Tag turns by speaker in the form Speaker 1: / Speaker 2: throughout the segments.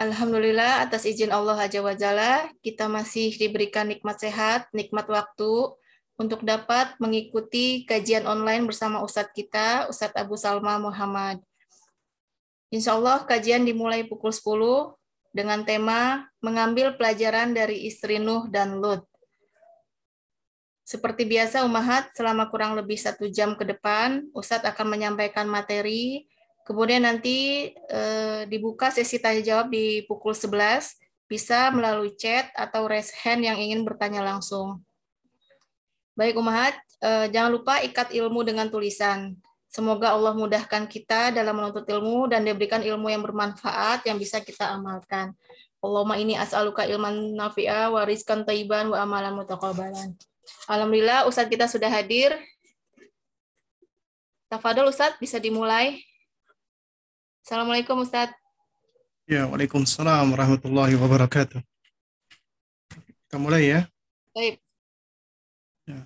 Speaker 1: Alhamdulillah atas izin Allah Azza wa Jalla, kita masih diberikan nikmat sehat, nikmat waktu untuk dapat mengikuti kajian online bersama Ustadz kita, Ustadz Abu Salma Muhammad. Insya Allah kajian dimulai pukul 10 dengan tema mengambil pelajaran dari istri Nuh dan Lut. Seperti biasa Umahat, selama kurang lebih satu jam ke depan, Ustadz akan menyampaikan materi Kemudian nanti eh, dibuka sesi tanya jawab di pukul 11, bisa melalui chat atau raise hand yang ingin bertanya langsung. Baik Umahat, eh, jangan lupa ikat ilmu dengan tulisan. Semoga Allah mudahkan kita dalam menuntut ilmu dan diberikan ilmu yang bermanfaat yang bisa kita amalkan. Allahumma ini as'aluka ilman nafi'a wa rizkan taiban wa amalan mutaqabalan. Alhamdulillah Ustadz kita sudah hadir. Tafadol Ustadz bisa dimulai. Assalamualaikum Ustaz.
Speaker 2: Ya, Waalaikumsalam warahmatullahi wabarakatuh. Kita mulai ya.
Speaker 1: Baik.
Speaker 2: Ya.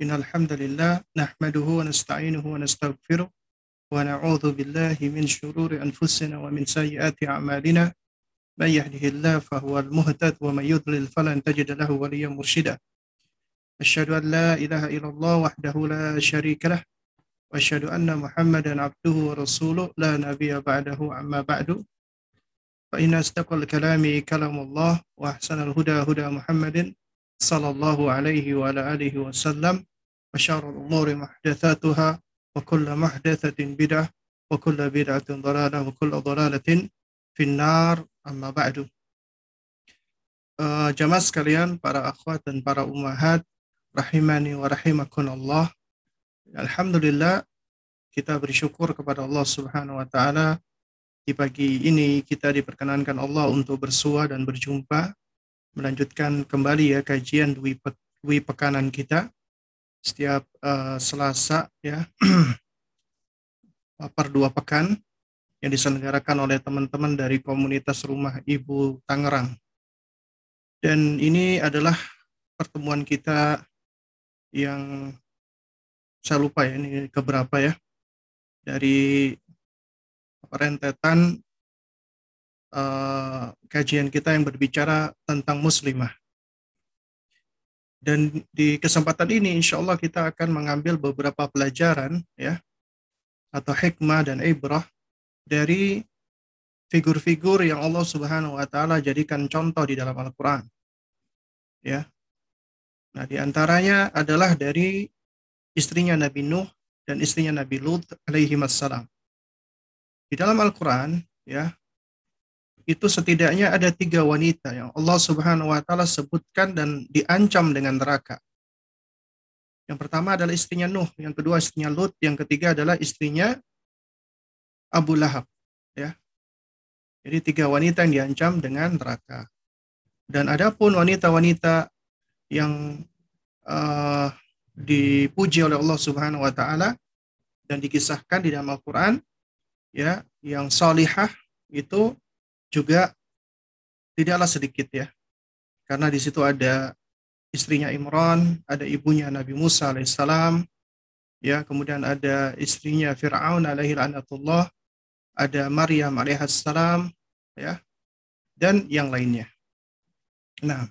Speaker 2: Innal hamdalillah nahmaduhu wa nasta'inuhu wa nastaghfiruh wa na'udzu billahi min shururi anfusina wa min sayyiati a'malina. Man yahdihillahu fahuwal muhtad wa man yudlil falan tajid lahu waliyyan mursyida. Asyhadu an la ilaha illallah wahdahu la syarika lah وأشهد أن محمدا عبده ورسوله لا نبي بعده أما بعد. فإن أصدق الكلام كلام الله وأحسن الهدى هدى محمد صلى الله عليه وعلى آله وسلم. وشر الأمور محدثاتها وكل محدثة بدعة وكل بدعة ضلالة وكل ضلالة في النار أما بعد. Uh, jamaah sekalian, para akhwat dan para ummahat, rahimani wa rahimakunallah. Alhamdulillah kita bersyukur kepada Allah Subhanahu wa taala di pagi ini kita diperkenankan Allah untuk bersua dan berjumpa melanjutkan kembali ya kajian dwi, pe, pekanan kita setiap uh, Selasa ya per dua pekan yang diselenggarakan oleh teman-teman dari komunitas Rumah Ibu Tangerang. Dan ini adalah pertemuan kita yang saya lupa ya ini keberapa ya dari rentetan uh, kajian kita yang berbicara tentang muslimah. Dan di kesempatan ini insya Allah kita akan mengambil beberapa pelajaran ya atau hikmah dan ibrah dari figur-figur yang Allah Subhanahu wa taala jadikan contoh di dalam Al-Qur'an. Ya. Nah, di antaranya adalah dari istrinya Nabi Nuh dan istrinya Nabi Lut alaihi wassalam. Di dalam Al-Quran, ya, itu setidaknya ada tiga wanita yang Allah Subhanahu wa Ta'ala sebutkan dan diancam dengan neraka. Yang pertama adalah istrinya Nuh, yang kedua istrinya Lut, yang ketiga adalah istrinya Abu Lahab. Ya. Jadi tiga wanita yang diancam dengan neraka. Dan adapun wanita-wanita yang uh, dipuji oleh Allah Subhanahu wa taala dan dikisahkan di dalam Al-Qur'an ya yang salihah itu juga tidaklah sedikit ya. Karena di situ ada istrinya Imran, ada ibunya Nabi Musa alaihissalam, ya, kemudian ada istrinya Fir'aun alaihi lanatullah, ada Maryam alaihissalam, ya, dan yang lainnya. Nah,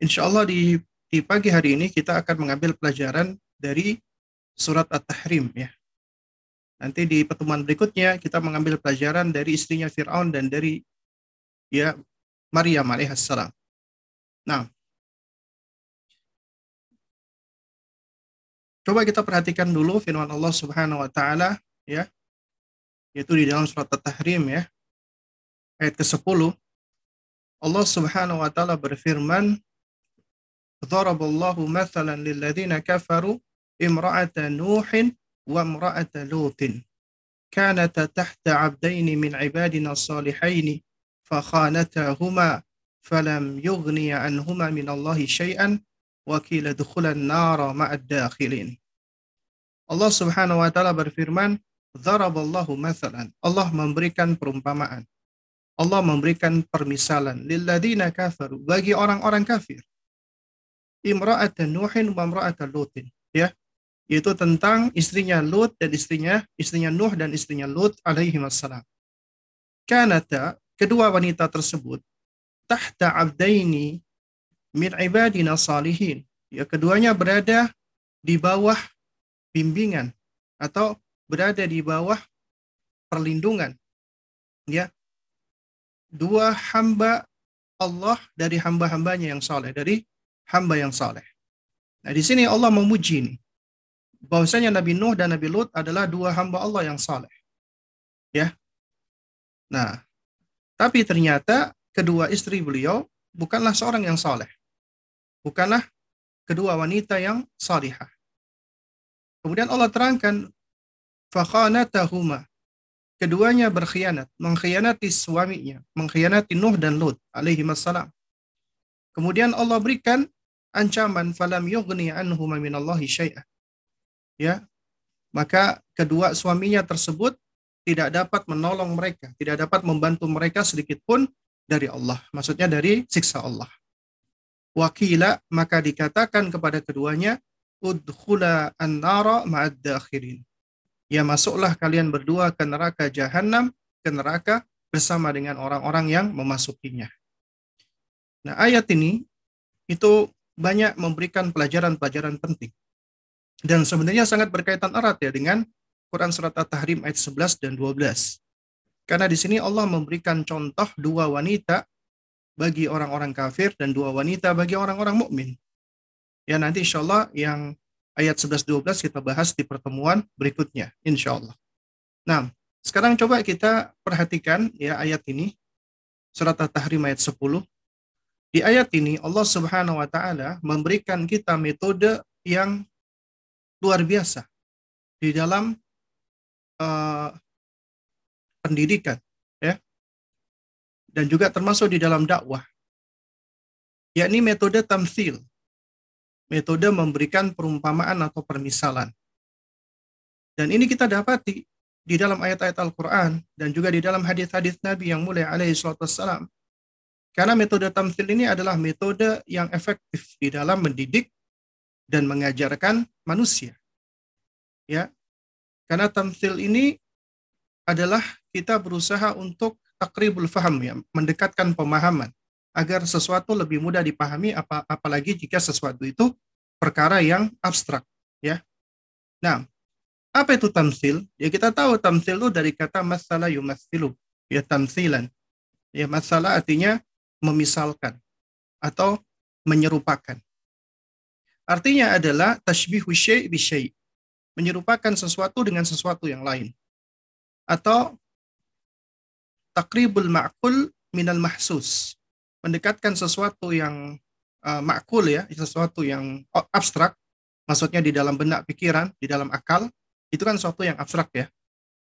Speaker 2: insya Allah di di pagi hari ini kita akan mengambil pelajaran dari surat At-Tahrim ya. Nanti di pertemuan berikutnya kita mengambil pelajaran dari istrinya Fir'aun dan dari ya Maryam alaihissalam. Nah, coba kita perhatikan dulu firman Allah Subhanahu wa taala ya. Yaitu di dalam surat At-Tahrim ya. Ayat ke-10 Allah Subhanahu wa taala berfirman ضرب الله مثلا للذين كفروا امرأة نوح وامرأة لوط. كانت تحت عبدين من عبادنا الصالحين فخانتهما فلم يغني عنهما من الله شيئا وكيل دخل النار مع الداخلين. الله سبحانه وتعالى berfirman ضرب الله مثلا. الله memberikan perumpamaan. Allah memberikan permisalan lilladzina kafir bagi orang-orang kafir. Imra'atan Nuhin wa imra'atan Lutin. Ya. Yaitu tentang istrinya Lut dan istrinya istrinya Nuh dan istrinya Lut alaihi wassalam. Kanata kedua wanita tersebut tahta abdaini min ibadina salihin. Ya, keduanya berada di bawah bimbingan atau berada di bawah perlindungan. Ya. Dua hamba Allah dari hamba-hambanya yang saleh, dari hamba yang saleh. Nah, di sini Allah memuji ini. Bahwasanya Nabi Nuh dan Nabi Lut adalah dua hamba Allah yang saleh. Ya. Nah, tapi ternyata kedua istri beliau bukanlah seorang yang saleh. Bukanlah kedua wanita yang salihah. Kemudian Allah terangkan fakhanatahuma keduanya berkhianat, mengkhianati suaminya, mengkhianati Nuh dan Lut alaihi. Kemudian Allah berikan ancaman falam yughni anhuma minallahi syai'ah. Ya. Maka kedua suaminya tersebut tidak dapat menolong mereka, tidak dapat membantu mereka sedikit pun dari Allah. Maksudnya dari siksa Allah. Wakila maka dikatakan kepada keduanya udkhula an-nara ma'ad dakhirin ya masuklah kalian berdua ke neraka jahanam, ke neraka bersama dengan orang-orang yang memasukinya. Nah, ayat ini itu banyak memberikan pelajaran-pelajaran penting. Dan sebenarnya sangat berkaitan erat ya dengan Quran Surat At-Tahrim ayat 11 dan 12. Karena di sini Allah memberikan contoh dua wanita bagi orang-orang kafir dan dua wanita bagi orang-orang mukmin. Ya nanti insya Allah yang ayat 11-12 kita bahas di pertemuan berikutnya, insya Allah. Nah, sekarang coba kita perhatikan ya ayat ini, surat At-Tahrim ayat 10. Di ayat ini Allah Subhanahu wa taala memberikan kita metode yang luar biasa di dalam uh, pendidikan ya. Dan juga termasuk di dalam dakwah. Yakni metode tamsil metode memberikan perumpamaan atau permisalan. Dan ini kita dapati di dalam ayat-ayat Al-Quran dan juga di dalam hadis-hadis Nabi yang mulai alaihi wassalam. Karena metode tamsil ini adalah metode yang efektif di dalam mendidik dan mengajarkan manusia. Ya. Karena tamsil ini adalah kita berusaha untuk takribul faham ya, mendekatkan pemahaman agar sesuatu lebih mudah dipahami apa apalagi jika sesuatu itu perkara yang abstrak ya. Nah, apa itu tamsil? Ya kita tahu tamsil itu dari kata masalah yumasilu, ya tamsilan. Ya masalah artinya memisalkan atau menyerupakan. Artinya adalah tashbihu syai' bi menyerupakan sesuatu dengan sesuatu yang lain. Atau takribul ma'kul minal mahsus, mendekatkan sesuatu yang uh, makul ya, sesuatu yang abstrak, maksudnya di dalam benak pikiran, di dalam akal, itu kan sesuatu yang abstrak ya.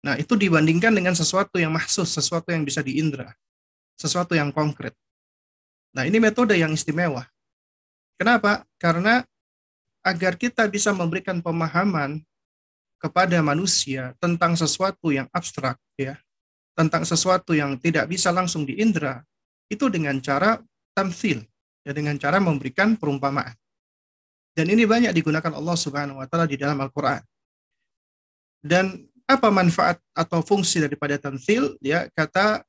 Speaker 2: Nah, itu dibandingkan dengan sesuatu yang mahsus, sesuatu yang bisa diindra, sesuatu yang konkret. Nah, ini metode yang istimewa. Kenapa? Karena agar kita bisa memberikan pemahaman kepada manusia tentang sesuatu yang abstrak ya, tentang sesuatu yang tidak bisa langsung diindra, itu dengan cara tamsil, ya dengan cara memberikan perumpamaan. Dan ini banyak digunakan Allah Subhanahu wa taala di dalam Al-Qur'an. Dan apa manfaat atau fungsi daripada tamthil? Ya, kata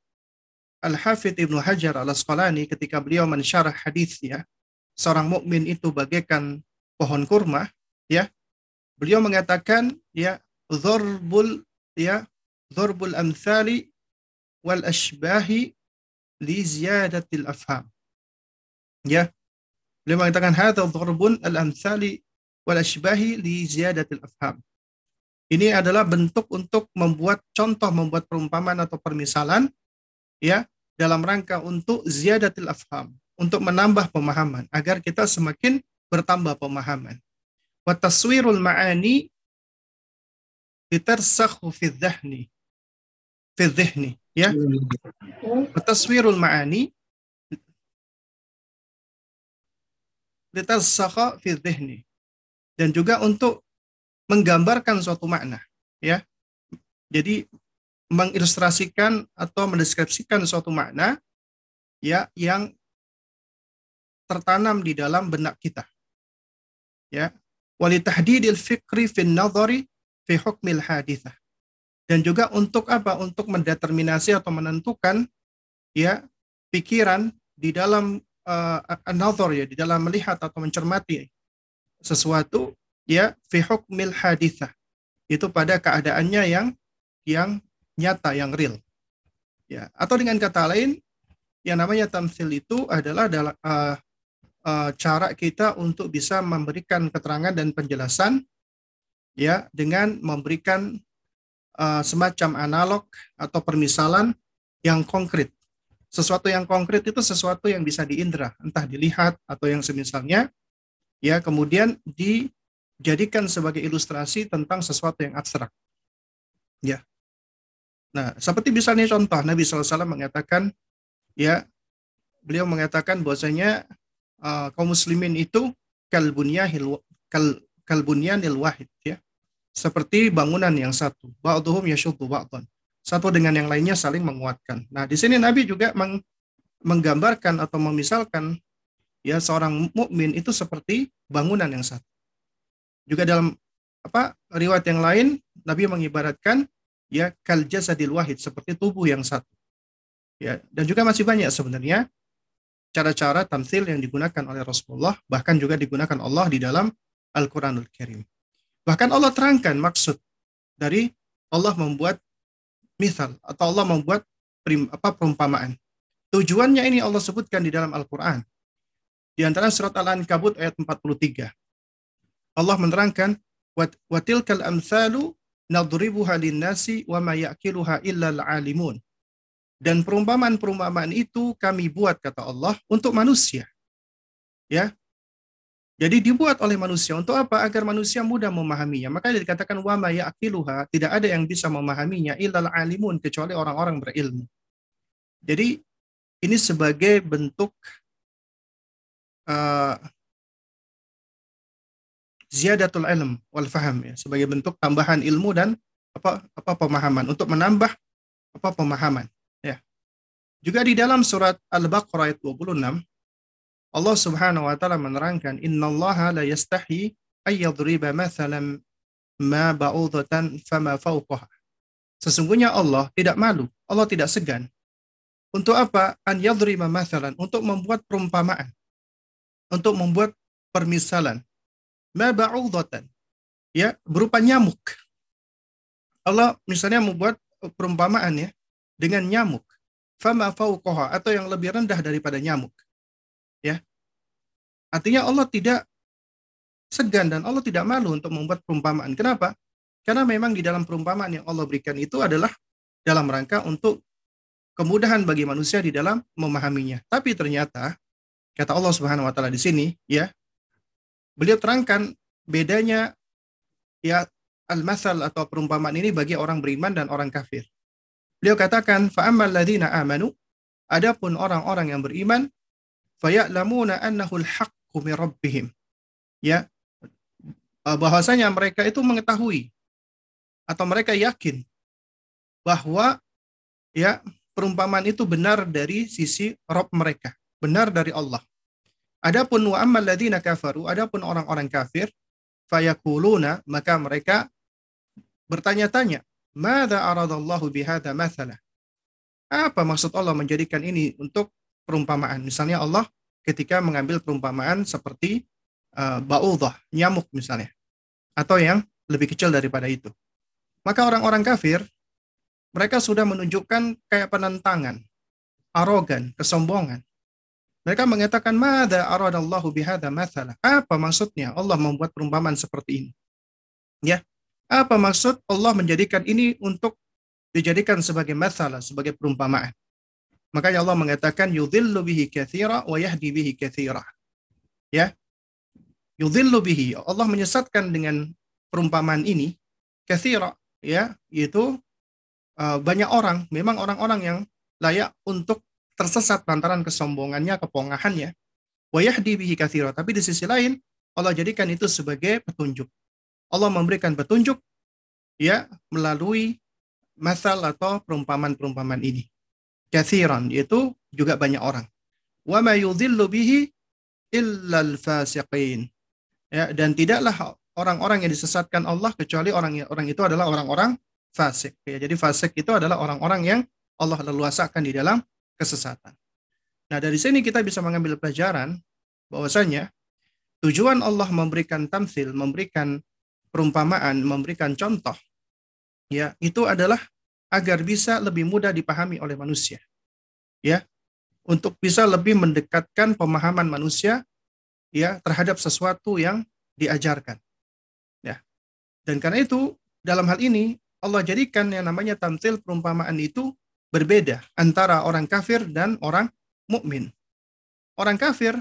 Speaker 2: Al-Hafidh Ibnu Hajar Al-Asqalani ketika beliau mensyarah hadis ya, seorang mukmin itu bagaikan pohon kurma, ya. Beliau mengatakan ya dzarbul ya dzarbul amthali wal ashbahi li ziyadatil afham Ya. Beliau mengatakan hadza dharbun al-amsali wal ashbahi li ziyadatil afham. Ini adalah bentuk untuk membuat contoh, membuat perumpamaan atau permisalan ya dalam rangka untuk ziyadatil afham, untuk menambah pemahaman agar kita semakin bertambah pemahaman. Wa taswirul ma'ani litarsakhu fi dhahni fi dhihni ya. Wa taswirul ma'ani litasakha fi dhihni. Dan juga untuk menggambarkan suatu makna, ya. Jadi mengilustrasikan atau mendeskripsikan suatu makna ya yang tertanam di dalam benak kita. Ya. Walitahdidil fikri fin nadhari fi hukmil hadithah. Dan juga untuk apa? Untuk mendeterminasi atau menentukan ya pikiran di dalam uh, another ya di dalam melihat atau mencermati sesuatu ya fi hukmil hadithah itu pada keadaannya yang yang nyata yang real ya atau dengan kata lain yang namanya tamsil itu adalah adalah uh, uh, cara kita untuk bisa memberikan keterangan dan penjelasan ya dengan memberikan uh, semacam analog atau permisalan yang konkret. Sesuatu yang konkret itu sesuatu yang bisa diindra, entah dilihat atau yang semisalnya, ya kemudian dijadikan sebagai ilustrasi tentang sesuatu yang abstrak. Ya. Nah, seperti misalnya contoh Nabi SAW mengatakan, ya beliau mengatakan bahwasanya uh, kaum muslimin itu kalbunya kal, kalbunyanil wahid ya seperti bangunan yang satu. Ba'duhum yashuddu ba'dan. Satu dengan yang lainnya saling menguatkan. Nah, di sini Nabi juga meng, menggambarkan atau memisalkan ya seorang mukmin itu seperti bangunan yang satu. Juga dalam apa riwayat yang lain Nabi mengibaratkan ya kal jasadil wahid seperti tubuh yang satu. Ya, dan juga masih banyak sebenarnya cara-cara tamsil yang digunakan oleh Rasulullah bahkan juga digunakan Allah di dalam Al-Qur'anul Karim. Bahkan Allah terangkan maksud dari Allah membuat misal atau Allah membuat prim, apa perumpamaan. Tujuannya ini Allah sebutkan di dalam Al-Qur'an. Di antara surat Al-Ankabut ayat 43. Allah menerangkan wa tilkal amsalu nadribuha lin-nasi wa ma ya'kiluha illa al-alimun. Dan perumpamaan-perumpamaan itu kami buat kata Allah untuk manusia. Ya, jadi dibuat oleh manusia untuk apa? Agar manusia mudah memahaminya. Maka dikatakan wa ma ya'qiluha, tidak ada yang bisa memahaminya illal alimun kecuali orang-orang berilmu. Jadi ini sebagai bentuk uh, ziyadatul ilm wal faham ya, sebagai bentuk tambahan ilmu dan apa apa pemahaman untuk menambah apa pemahaman ya. Juga di dalam surat Al-Baqarah ayat 26 Allah Subhanahu wa taala menerangkan innallaha la yastahi ay yadriba mathalan ma ba'udatan fama fawqaha. Sesungguhnya Allah tidak malu, Allah tidak segan. Untuk apa? An yadriba mathalan, untuk membuat perumpamaan. Untuk membuat permisalan. Ma. Ya, berupa nyamuk. Allah misalnya membuat perumpamaan ya dengan nyamuk. Fama fawqaha atau yang lebih rendah daripada nyamuk. Ya. Artinya Allah tidak segan dan Allah tidak malu untuk membuat perumpamaan. Kenapa? Karena memang di dalam perumpamaan yang Allah berikan itu adalah dalam rangka untuk kemudahan bagi manusia di dalam memahaminya. Tapi ternyata kata Allah Subhanahu wa taala di sini ya beliau terangkan bedanya ya al-masal atau perumpamaan ini bagi orang beriman dan orang kafir. Beliau katakan fa ammal ladzina amanu adapun orang-orang yang beriman faya'lamuna annahu al-haqqu min rabbihim. Ya. Bahwasanya mereka itu mengetahui atau mereka yakin bahwa ya perumpamaan itu benar dari sisi Rob mereka, benar dari Allah. Adapun wa ammal ladzina kafaru, adapun orang-orang kafir, fayakuluna maka mereka bertanya-tanya, "Madza aradallahu bihadza mathalah?" Apa maksud Allah menjadikan ini untuk perumpamaan. Misalnya Allah ketika mengambil perumpamaan seperti uh, nyamuk misalnya. Atau yang lebih kecil daripada itu. Maka orang-orang kafir, mereka sudah menunjukkan kayak penentangan, arogan, kesombongan. Mereka mengatakan, Mada aradallahu bihada mathala. Apa maksudnya Allah membuat perumpamaan seperti ini? Ya, apa maksud Allah menjadikan ini untuk dijadikan sebagai masalah, sebagai perumpamaan? Makanya Allah mengatakan yudhillu bihi katsira wa yahdi bihi katsira. Ya. Yudhillu bihi. Allah menyesatkan dengan perumpamaan ini katsira ya, yaitu uh, banyak orang, memang orang-orang yang layak untuk tersesat lantaran kesombongannya, kepongahannya. Wa yahdi bihi katsira. Tapi di sisi lain Allah jadikan itu sebagai petunjuk. Allah memberikan petunjuk ya melalui masal atau perumpamaan-perumpamaan ini kathiran yaitu juga banyak orang. Wa ma yudhillu bihi illal fasiqin. Ya, dan tidaklah orang-orang yang disesatkan Allah kecuali orang orang itu adalah orang-orang fasik. Ya, jadi fasik itu adalah orang-orang yang Allah leluasakan di dalam kesesatan. Nah, dari sini kita bisa mengambil pelajaran bahwasanya tujuan Allah memberikan tamsil, memberikan perumpamaan, memberikan contoh ya, itu adalah agar bisa lebih mudah dipahami oleh manusia. Ya. Untuk bisa lebih mendekatkan pemahaman manusia ya terhadap sesuatu yang diajarkan. Ya. Dan karena itu dalam hal ini Allah jadikan yang namanya tamtil perumpamaan itu berbeda antara orang kafir dan orang mukmin. Orang kafir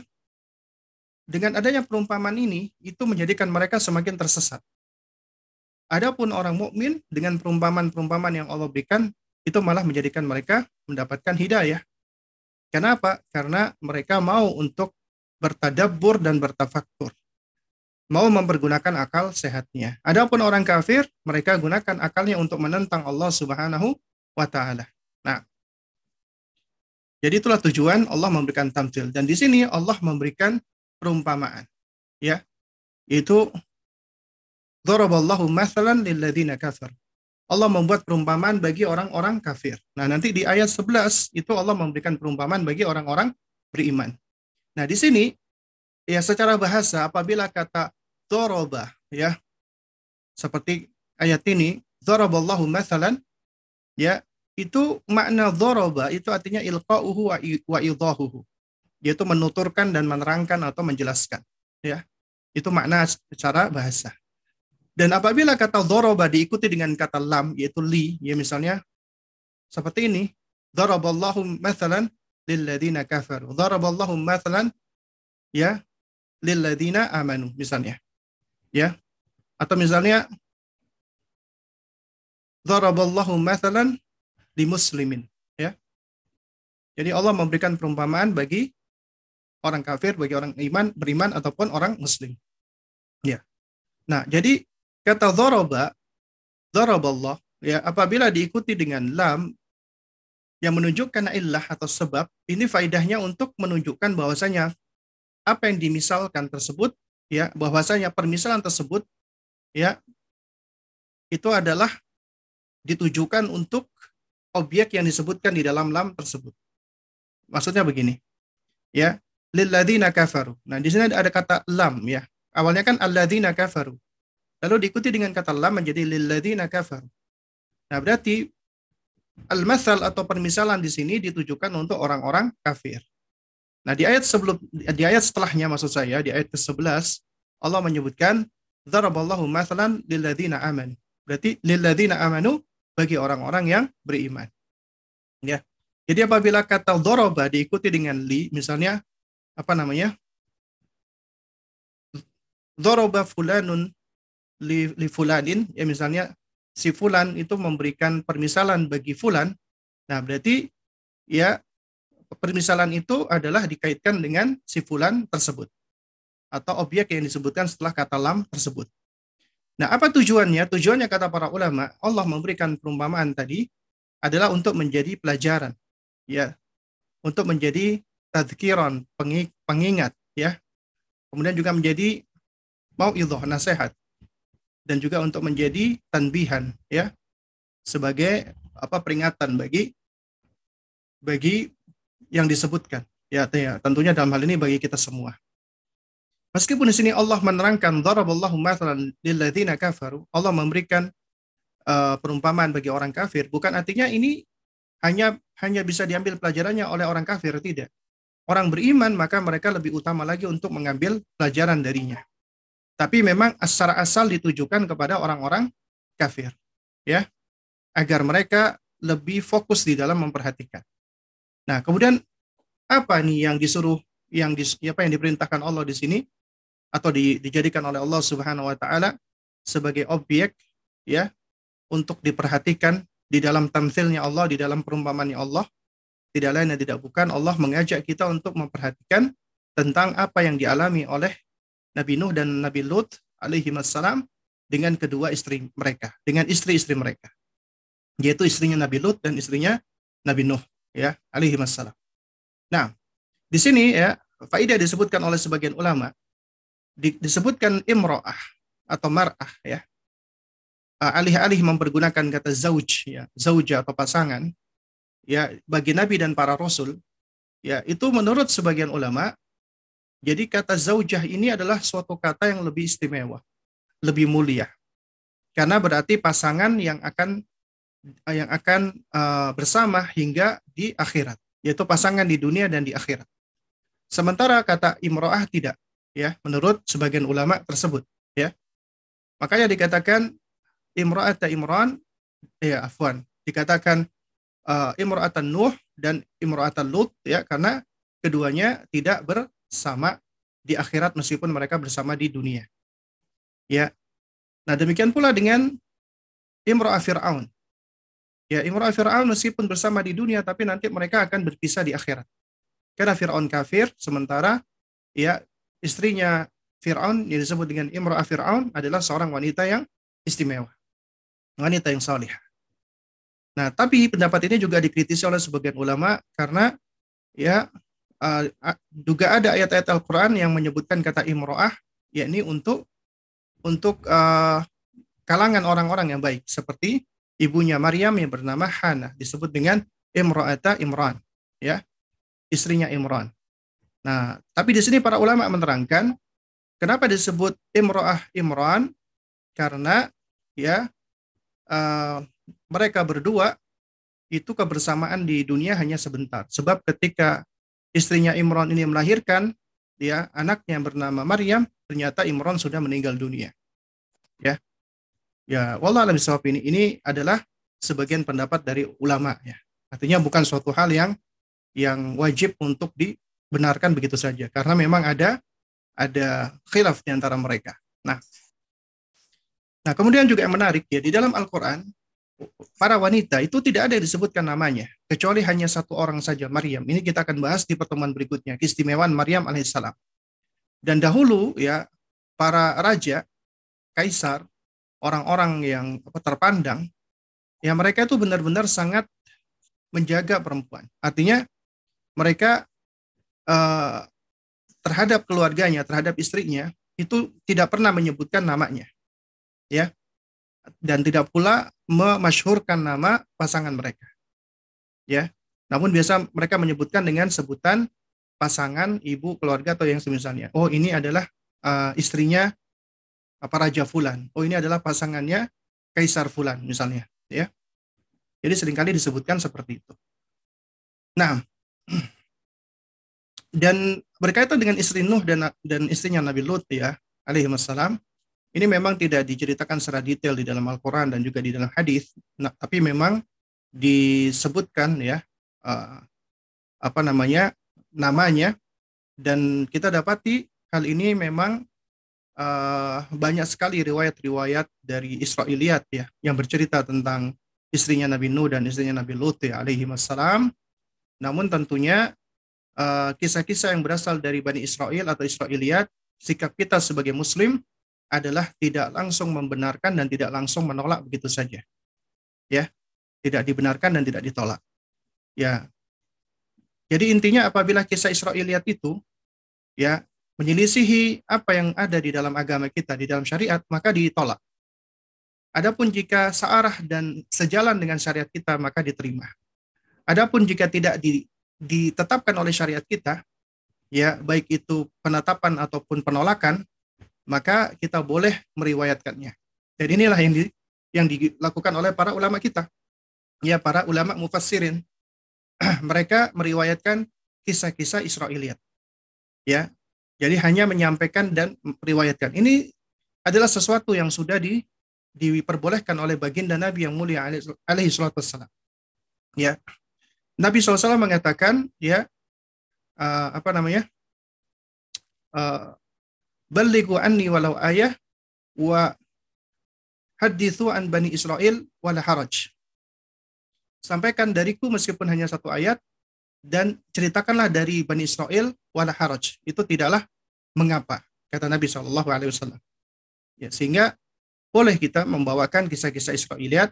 Speaker 2: dengan adanya perumpamaan ini itu menjadikan mereka semakin tersesat. Adapun orang mukmin dengan perumpamaan-perumpamaan yang Allah berikan itu malah menjadikan mereka mendapatkan hidayah. Kenapa? Karena mereka mau untuk bertadabbur dan bertafaktur. Mau mempergunakan akal sehatnya. Adapun orang kafir, mereka gunakan akalnya untuk menentang Allah Subhanahu wa taala. Jadi itulah tujuan Allah memberikan tamtil dan di sini Allah memberikan perumpamaan. Ya. Itu Daraballahu mathalan lilladzina kafir. Allah membuat perumpamaan bagi orang-orang kafir. Nah, nanti di ayat 11 itu Allah memberikan perumpamaan bagi orang-orang beriman. Nah, di sini ya secara bahasa apabila kata doroba ya seperti ayat ini daraballahu mathalan ya itu makna dhoroba itu artinya ilqa'uhu wa idahuhu. Yaitu menuturkan dan menerangkan atau menjelaskan. Ya. Itu makna secara bahasa. Dan apabila kata dhoroba diikuti dengan kata lam, yaitu li, ya misalnya seperti ini. Dharaballahu mathalan lilladina kafaru. Dharaballahu mathalan ya lilladina amanu misalnya. Ya. Atau misalnya Dharaballahu mathalan di muslimin ya. Jadi Allah memberikan perumpamaan bagi orang kafir bagi orang iman beriman ataupun orang muslim. Ya. Nah jadi kata dzaraba dzaraballah ya apabila diikuti dengan lam yang menunjukkan illah atau sebab ini faidahnya untuk menunjukkan bahwasanya apa yang dimisalkan tersebut ya bahwasanya permisalan tersebut ya itu adalah ditujukan untuk objek yang disebutkan di dalam lam tersebut. Maksudnya begini. Ya, lilladzina kafaru. Nah, di sini ada kata lam ya. Awalnya kan alladzina kafaru. Lalu diikuti dengan kata lam menjadi lilladzina kafaru. Nah, berarti al-masal atau permisalan di sini ditujukan untuk orang-orang kafir. Nah, di ayat sebelum di ayat setelahnya maksud saya di ayat ke-11 Allah menyebutkan daraballahu mathalan lilladzina amanu. Berarti lilladzina amanu bagi orang-orang yang beriman. Ya. Jadi apabila kata doroba diikuti dengan li, misalnya apa namanya? Doroba fulanun li, li fulanin, ya misalnya si fulan itu memberikan permisalan bagi fulan. Nah, berarti ya permisalan itu adalah dikaitkan dengan si fulan tersebut atau objek yang disebutkan setelah kata lam tersebut. Nah, apa tujuannya? Tujuannya kata para ulama, Allah memberikan perumpamaan tadi adalah untuk menjadi pelajaran, ya, untuk menjadi tadkiran, pengingat, ya. Kemudian juga menjadi mau ilah nasihat dan juga untuk menjadi tanbihan, ya, sebagai apa peringatan bagi bagi yang disebutkan, ya tentunya dalam hal ini bagi kita semua. Meskipun di sini Allah menerangkan daraballahu mathalan lilladzina kafaru, Allah memberikan uh, perumpamaan bagi orang kafir, bukan artinya ini hanya hanya bisa diambil pelajarannya oleh orang kafir, tidak. Orang beriman maka mereka lebih utama lagi untuk mengambil pelajaran darinya. Tapi memang secara asal ditujukan kepada orang-orang kafir, ya, agar mereka lebih fokus di dalam memperhatikan. Nah, kemudian apa nih yang disuruh yang di, apa yang diperintahkan Allah di sini? Atau di, dijadikan oleh Allah Subhanahu wa taala sebagai objek ya untuk diperhatikan di dalam tamsilnya Allah, di dalam perumpamannya Allah. Tidak lain dan tidak bukan Allah mengajak kita untuk memperhatikan tentang apa yang dialami oleh Nabi Nuh dan Nabi Lut alaihi wassalam dengan kedua istri mereka, dengan istri-istri mereka. Yaitu istrinya Nabi Lut dan istrinya Nabi Nuh ya alaihi wassalam. Nah, di sini ya faidah disebutkan oleh sebagian ulama disebutkan imro'ah atau mar'ah ya. Ah, alih-alih mempergunakan kata zauj ya, zauja atau pasangan, ya bagi nabi dan para rasul ya itu menurut sebagian ulama jadi kata zaujah ini adalah suatu kata yang lebih istimewa lebih mulia. Karena berarti pasangan yang akan yang akan uh, bersama hingga di akhirat yaitu pasangan di dunia dan di akhirat. Sementara kata imro'ah tidak ya menurut sebagian ulama tersebut ya. Makanya dikatakan imra'ata imran ya afwan. Dikatakan uh, imra'atan nuh dan imra'atan lut ya karena keduanya tidak bersama di akhirat meskipun mereka bersama di dunia. Ya. Nah demikian pula dengan imra'ah fir'aun. Ya imra'ah fir'aun meskipun bersama di dunia tapi nanti mereka akan berpisah di akhirat. Karena fir'aun kafir sementara ya istrinya Fir'aun yang disebut dengan Imra'ah Fir'aun adalah seorang wanita yang istimewa. Wanita yang salih. Nah, tapi pendapat ini juga dikritisi oleh sebagian ulama karena ya juga ada ayat-ayat Al-Qur'an yang menyebutkan kata imro'ah yakni untuk untuk uh, kalangan orang-orang yang baik seperti ibunya Maryam yang bernama Hana disebut dengan Imro'ata Imran ya istrinya Imran Nah, tapi di sini para ulama menerangkan kenapa disebut imro'ah imran karena ya uh, mereka berdua itu kebersamaan di dunia hanya sebentar. Sebab ketika istrinya Imran ini melahirkan ya anaknya bernama Maryam, ternyata Imran sudah meninggal dunia. Ya. Ya, wallah alam ini ini adalah sebagian pendapat dari ulama ya. Artinya bukan suatu hal yang yang wajib untuk di benarkan begitu saja karena memang ada ada khilaf di antara mereka. Nah, nah kemudian juga yang menarik ya di dalam Al-Qur'an para wanita itu tidak ada yang disebutkan namanya kecuali hanya satu orang saja Maryam. Ini kita akan bahas di pertemuan berikutnya keistimewaan Maryam alaihissalam. Dan dahulu ya para raja, kaisar, orang-orang yang terpandang ya mereka itu benar-benar sangat menjaga perempuan. Artinya mereka uh, terhadap keluarganya, terhadap istrinya itu tidak pernah menyebutkan namanya. Ya. Dan tidak pula memasyhurkan nama pasangan mereka. Ya. Namun biasa mereka menyebutkan dengan sebutan pasangan, ibu, keluarga atau yang semisalnya. Oh, ini adalah uh, istrinya apa raja fulan. Oh, ini adalah pasangannya kaisar fulan misalnya, ya. Jadi sering kali disebutkan seperti itu. Nah, dan berkaitan dengan istri Nuh dan dan istrinya Nabi Lut ya, alaihi wassalam, ini memang tidak diceritakan secara detail di dalam Al-Qur'an dan juga di dalam hadis, nah, tapi memang disebutkan ya uh, apa namanya namanya dan kita dapati hal ini memang uh, banyak sekali riwayat-riwayat dari Israiliyat ya yang bercerita tentang istrinya Nabi Nuh dan istrinya Nabi Lut ya alaihi wassalam. Namun tentunya kisah-kisah uh, yang berasal dari Bani Israel atau Israiliyat, sikap kita sebagai Muslim adalah tidak langsung membenarkan dan tidak langsung menolak begitu saja. Ya, tidak dibenarkan dan tidak ditolak. Ya, jadi intinya apabila kisah Israiliyat itu ya menyelisihi apa yang ada di dalam agama kita, di dalam syariat, maka ditolak. Adapun jika searah dan sejalan dengan syariat kita, maka diterima. Adapun jika tidak di, ditetapkan oleh syariat kita, ya baik itu penetapan ataupun penolakan, maka kita boleh meriwayatkannya. Dan inilah yang di, yang dilakukan oleh para ulama kita. Ya, para ulama mufassirin. Mereka meriwayatkan kisah-kisah Israiliyat. Ya. Jadi hanya menyampaikan dan meriwayatkan. Ini adalah sesuatu yang sudah di, diperbolehkan oleh baginda Nabi yang mulia alaihi salatu wassalam. Ya. Nabi SAW mengatakan ya uh, apa namanya uh, balighu anni walau ayah wa hadithu an bani Israel wala haraj. Sampaikan dariku meskipun hanya satu ayat dan ceritakanlah dari bani Israel wala haraj. Itu tidaklah mengapa kata Nabi Wasallam. Ya, sehingga boleh kita membawakan kisah-kisah Israiliyat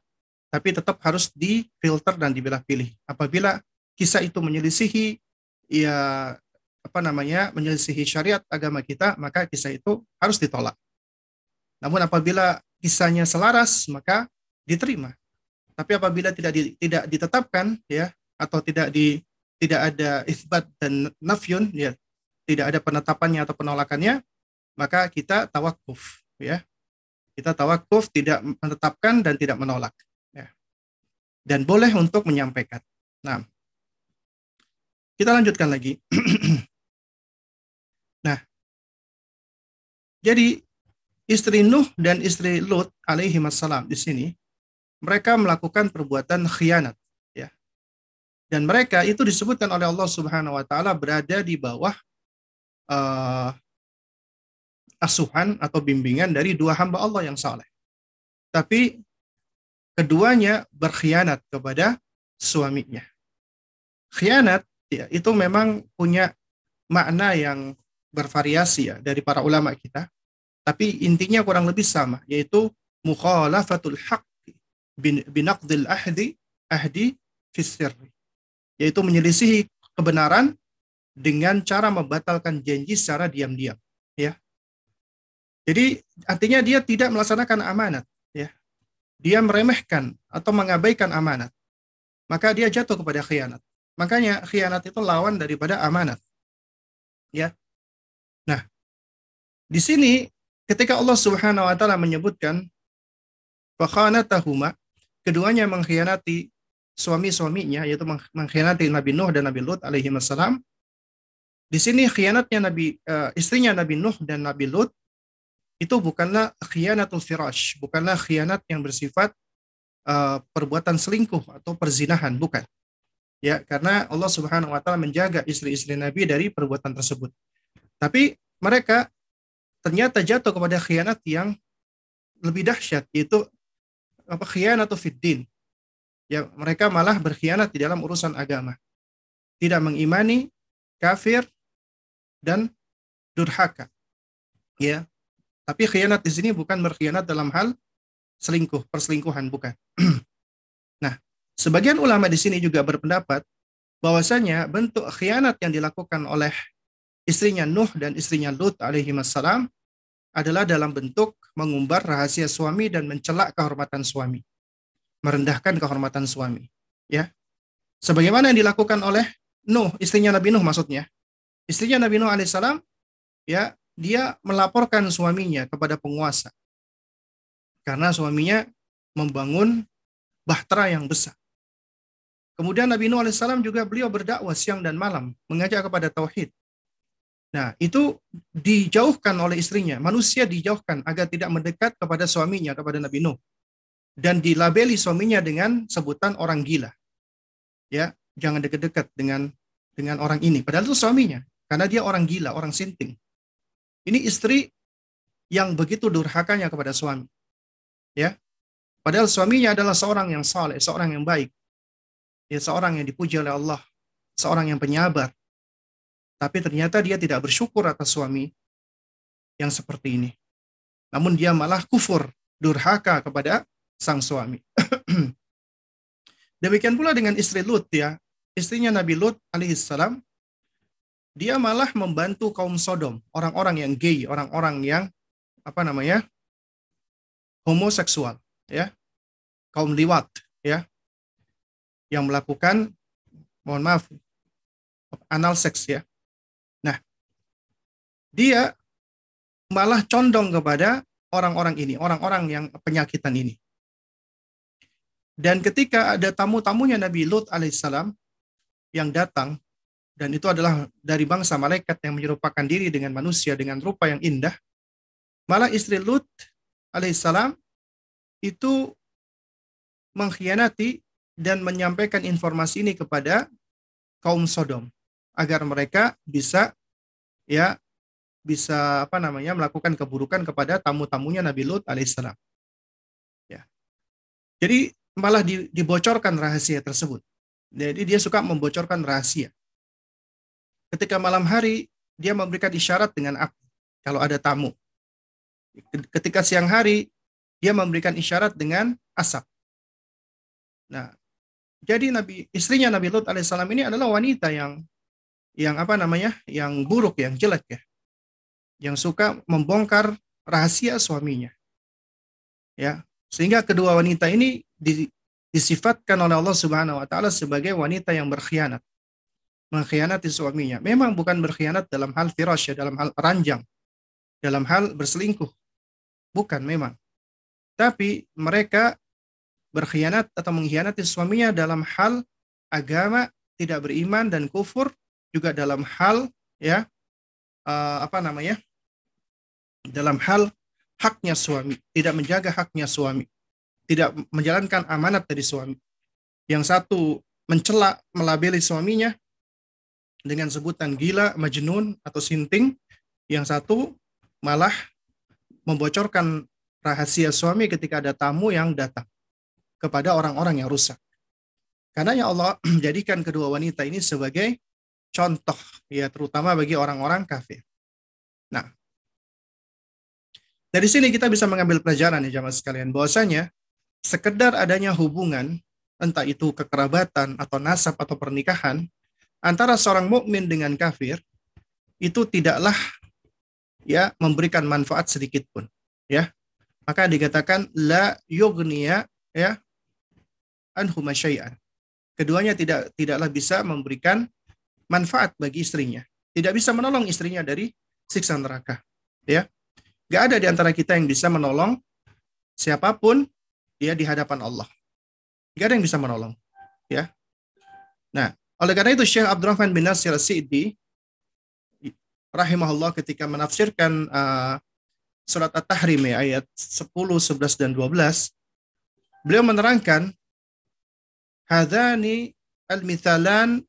Speaker 2: tapi tetap harus difilter dan dibelah pilih. Apabila kisah itu menyelisihi ya apa namanya menyelisihi syariat agama kita, maka kisah itu harus ditolak. Namun apabila kisahnya selaras, maka diterima. Tapi apabila tidak di, tidak ditetapkan ya atau tidak di tidak ada isbat dan nafyun ya tidak ada penetapannya atau penolakannya maka kita tawakuf ya kita tawakuf tidak menetapkan dan tidak menolak dan boleh untuk menyampaikan nah kita lanjutkan lagi nah jadi istri Nuh dan istri Lut alaihi wassalam di sini mereka melakukan perbuatan khianat ya. Dan mereka itu disebutkan oleh Allah Subhanahu wa taala berada di bawah uh, asuhan atau bimbingan dari dua hamba Allah yang saleh. Tapi keduanya berkhianat kepada suaminya. Khianat ya, itu memang punya makna yang bervariasi ya dari para ulama kita. Tapi intinya kurang lebih sama, yaitu mukhalafatul haq binaqdil ahdi ahdi fisir yaitu menyelisihi kebenaran dengan cara membatalkan janji secara diam-diam ya jadi artinya dia tidak melaksanakan amanat dia meremehkan atau mengabaikan amanat. Maka dia jatuh kepada khianat. Makanya khianat itu lawan daripada amanat. Ya. Nah di sini ketika Allah Subhanahu wa taala menyebutkan fakhanatahuma keduanya mengkhianati suami-suaminya yaitu mengkhianati Nabi Nuh dan Nabi Lut alaihi wassalam. Di sini khianatnya Nabi uh, istrinya Nabi Nuh dan Nabi Lut itu bukanlah khianatul firash, bukanlah khianat yang bersifat uh, perbuatan selingkuh atau perzinahan, bukan. Ya, karena Allah Subhanahu wa taala menjaga istri-istri Nabi dari perbuatan tersebut. Tapi mereka ternyata jatuh kepada khianat yang lebih dahsyat yaitu apa atau fiddin. Ya, mereka malah berkhianat di dalam urusan agama. Tidak mengimani, kafir dan durhaka. Ya. Tapi khianat di sini bukan berkhianat dalam hal selingkuh, perselingkuhan bukan. nah, sebagian ulama di sini juga berpendapat bahwasanya bentuk khianat yang dilakukan oleh istrinya Nuh dan istrinya Lut alaihi wassalam adalah dalam bentuk mengumbar rahasia suami dan mencelak kehormatan suami. Merendahkan kehormatan suami. Ya. Sebagaimana yang dilakukan oleh Nuh, istrinya Nabi Nuh maksudnya. Istrinya Nabi Nuh alaihissalam, ya, dia melaporkan suaminya kepada penguasa. Karena suaminya membangun bahtera yang besar. Kemudian Nabi Nuh alaihissalam juga beliau berdakwah siang dan malam, mengajak kepada tauhid. Nah, itu dijauhkan oleh istrinya. Manusia dijauhkan agar tidak mendekat kepada suaminya, kepada Nabi Nuh. Dan dilabeli suaminya dengan sebutan orang gila. Ya, jangan dekat-dekat dengan dengan orang ini. Padahal itu suaminya, karena dia orang gila, orang sinting. Ini istri yang begitu durhakanya kepada suami. Ya. Padahal suaminya adalah seorang yang saleh, seorang yang baik. Ya, seorang yang dipuji oleh Allah, seorang yang penyabar, tapi ternyata dia tidak bersyukur atas suami yang seperti ini. Namun dia malah kufur, durhaka kepada sang suami. Demikian pula dengan istri Lut ya. Istrinya Nabi Lut alaihissalam, dia malah membantu kaum Sodom, orang-orang yang gay, orang-orang yang apa namanya? homoseksual, ya. Kaum liwat, ya. Yang melakukan mohon maaf anal seks ya dia malah condong kepada orang-orang ini, orang-orang yang penyakitan ini. Dan ketika ada tamu-tamunya Nabi Lut alaihissalam yang datang, dan itu adalah dari bangsa malaikat yang menyerupakan diri dengan manusia dengan rupa yang indah, malah istri Lut alaihissalam itu mengkhianati dan menyampaikan informasi ini kepada kaum Sodom agar mereka bisa ya bisa apa namanya melakukan keburukan kepada tamu-tamunya Nabi Lut alaihissalam. Ya. Jadi malah di, dibocorkan rahasia tersebut. Jadi dia suka membocorkan rahasia. Ketika malam hari dia memberikan isyarat dengan api kalau ada tamu. Ketika siang hari dia memberikan isyarat dengan asap. Nah, jadi Nabi istrinya Nabi Lut alaihissalam ini adalah wanita yang yang apa namanya yang buruk yang jelek ya yang suka membongkar rahasia suaminya. Ya, sehingga kedua wanita ini di, disifatkan oleh Allah Subhanahu wa taala sebagai wanita yang berkhianat. Mengkhianati suaminya. Memang bukan berkhianat dalam hal firash ya, dalam hal ranjang. Dalam hal berselingkuh. Bukan memang. Tapi mereka berkhianat atau mengkhianati suaminya dalam hal agama, tidak beriman dan kufur, juga dalam hal ya uh, apa namanya? dalam hal haknya suami, tidak menjaga haknya suami, tidak menjalankan amanat dari suami. Yang satu mencela, melabeli suaminya dengan sebutan gila, majnun, atau sinting. Yang satu malah membocorkan rahasia suami ketika ada tamu yang datang kepada orang-orang yang rusak. Karena ya Allah jadikan kedua wanita ini sebagai contoh ya terutama bagi orang-orang kafir. Nah, dari sini kita bisa mengambil pelajaran ya jamaah sekalian bahwasanya sekedar adanya hubungan entah itu kekerabatan atau nasab atau pernikahan antara seorang mukmin dengan kafir itu tidaklah ya memberikan manfaat sedikit pun ya maka dikatakan la yugniya ya anhu syai'an keduanya tidak tidaklah bisa memberikan manfaat bagi istrinya tidak bisa menolong istrinya dari siksa neraka ya Gak ada di antara kita yang bisa menolong siapa pun dia di hadapan Allah. Gak ada yang bisa menolong. Ya. Nah, oleh karena itu Syekh Abdurrahman bin Nasir Sidi rahimahullah ketika menafsirkan uh, surat At-Tahrim ya, ayat 10, 11 dan 12, beliau menerangkan hadani al-mithalan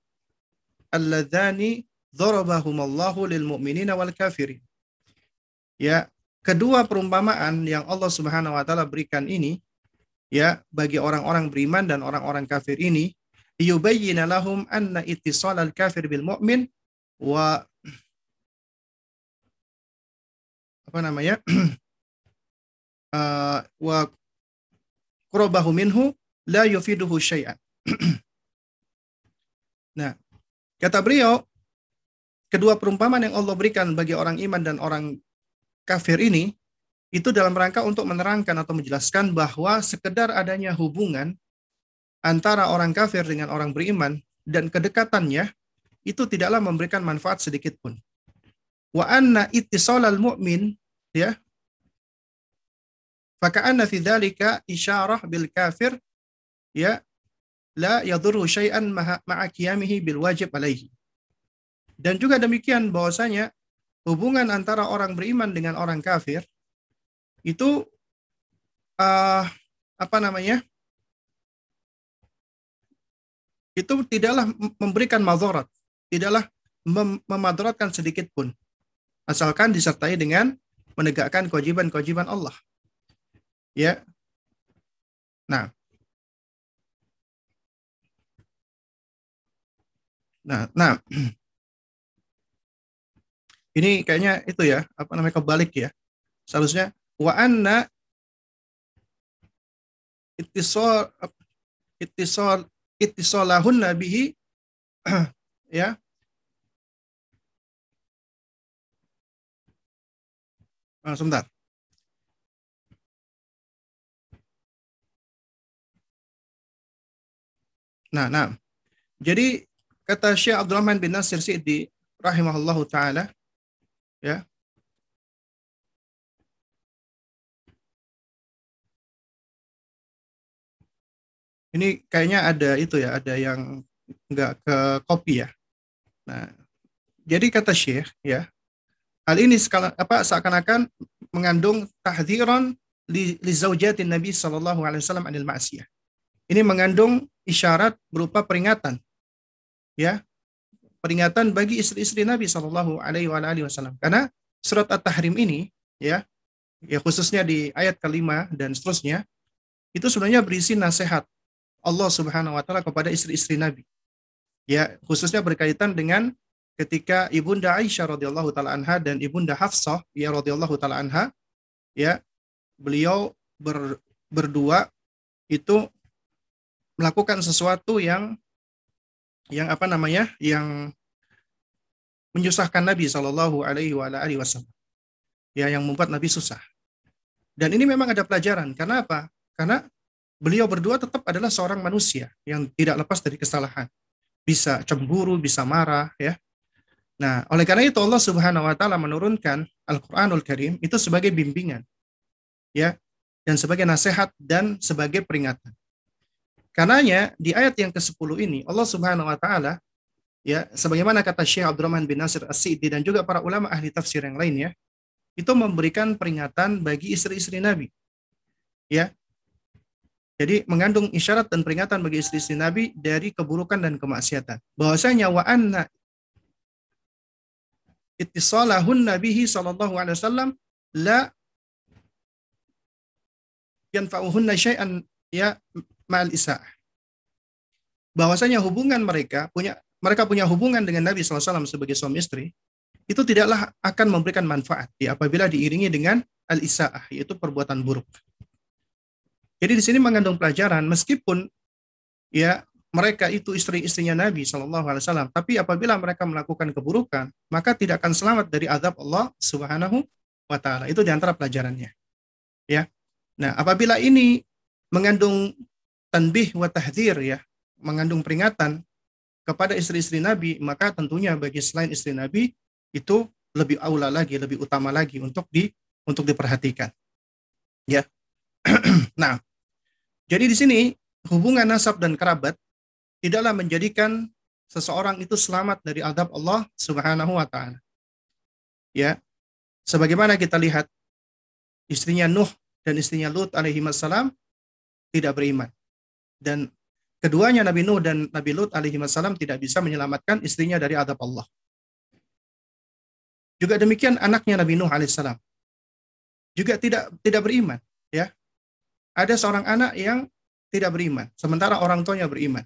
Speaker 2: alladhani dharabahumallahu lil mu'minina wal kafirin. Ya, kedua perumpamaan yang Allah Subhanahu wa taala berikan ini ya bagi orang-orang beriman dan orang-orang kafir ini yubayyana lahum anna ittisal al-kafir bil mu'min wa apa namanya uh, wa qurbahu minhu la yufiduhu syai'an. nah, kata beliau kedua perumpamaan yang Allah berikan bagi orang iman dan orang kafir ini itu dalam rangka untuk menerangkan atau menjelaskan bahwa sekedar adanya hubungan antara orang kafir dengan orang beriman dan kedekatannya itu tidaklah memberikan manfaat sedikit pun. Wa anna ittisalal mu'min ya faka'anna fi dzalika isyarah bil kafir ya la yadurru syai'an ma'a qiyamihi bil wajib alaihi. Dan juga demikian bahwasanya hubungan antara orang beriman dengan orang kafir itu uh, apa namanya? Itu tidaklah memberikan mazorat, tidaklah mem memadaratkan sedikit pun. Asalkan disertai dengan menegakkan kewajiban-kewajiban Allah. Ya. Nah. Nah, nah Ini kayaknya itu ya, apa namanya kebalik ya. Seharusnya wa anna ittisal ittisal ittisalahun nabihi ya Nah, sebentar. Nah, nah. Jadi kata Syekh Abdurrahman bin Nasir Sidi rahimahullahu taala ya ini kayaknya ada itu ya ada yang nggak ke kopi ya nah jadi kata Syekh ya hal ini sekala, apa seakan-akan mengandung tahdziran li, li zaujatin Nabi sallallahu alaihi wasallam anil ma'siyah ini mengandung isyarat berupa peringatan ya peringatan bagi istri-istri Nabi Shallallahu Alaihi Wasallam. Karena surat At-Tahrim ini, ya, ya khususnya di ayat kelima dan seterusnya, itu sebenarnya berisi nasihat Allah Subhanahu Wa Taala kepada istri-istri Nabi. Ya, khususnya berkaitan dengan ketika ibunda Aisyah radhiyallahu taala anha dan ibunda Hafsah ya radhiyallahu taala anha, ya, beliau ber, berdua itu melakukan sesuatu yang yang apa namanya yang menyusahkan Nabi Shallallahu Alaihi Wasallam. Ya yang membuat Nabi susah. Dan ini memang ada pelajaran. Karena apa? Karena beliau berdua tetap adalah seorang manusia yang tidak lepas dari kesalahan. Bisa cemburu, bisa marah, ya. Nah, oleh karena itu Allah Subhanahu wa taala menurunkan Al-Qur'anul Karim itu sebagai bimbingan. Ya, dan sebagai nasihat dan sebagai peringatan. Karenanya di ayat yang ke-10 ini Allah Subhanahu wa taala ya sebagaimana kata Syekh Abdurrahman bin Nasir As-Sidi dan juga para ulama ahli tafsir yang lainnya itu memberikan peringatan bagi istri-istri Nabi. Ya, jadi mengandung isyarat dan peringatan bagi istri-istri Nabi dari keburukan dan kemaksiatan. Bahwasanya wa anna ittisalahun nabihi sallallahu alaihi wasallam la yanfa'uhunna syai'an ya ma'al isa'ah. Bahwasanya hubungan mereka punya mereka punya hubungan dengan Nabi SAW sebagai suami istri, itu tidaklah akan memberikan manfaat ya, apabila diiringi dengan al-isa'ah, yaitu perbuatan buruk. Jadi di sini mengandung pelajaran meskipun ya mereka itu istri-istrinya Nabi Shallallahu Alaihi Wasallam, tapi apabila mereka melakukan keburukan, maka tidak akan selamat dari azab Allah Subhanahu wa Taala. Itu di antara pelajarannya. Ya. Nah, apabila ini mengandung tanbih wa tahdzir ya, mengandung peringatan kepada istri-istri Nabi, maka tentunya bagi selain istri Nabi itu lebih aula lagi, lebih utama lagi untuk di untuk diperhatikan. Ya. nah, jadi di sini hubungan nasab dan kerabat tidaklah menjadikan seseorang itu selamat dari adab Allah Subhanahu wa taala. Ya. Sebagaimana kita lihat istrinya Nuh dan istrinya Lut alaihi wassalam tidak beriman. Dan keduanya Nabi Nuh dan Nabi Lut alaihi wassalam tidak bisa menyelamatkan istrinya dari adab Allah. Juga demikian anaknya Nabi Nuh alaihissalam juga tidak tidak beriman, ya ada seorang anak yang tidak beriman, sementara orang tuanya beriman.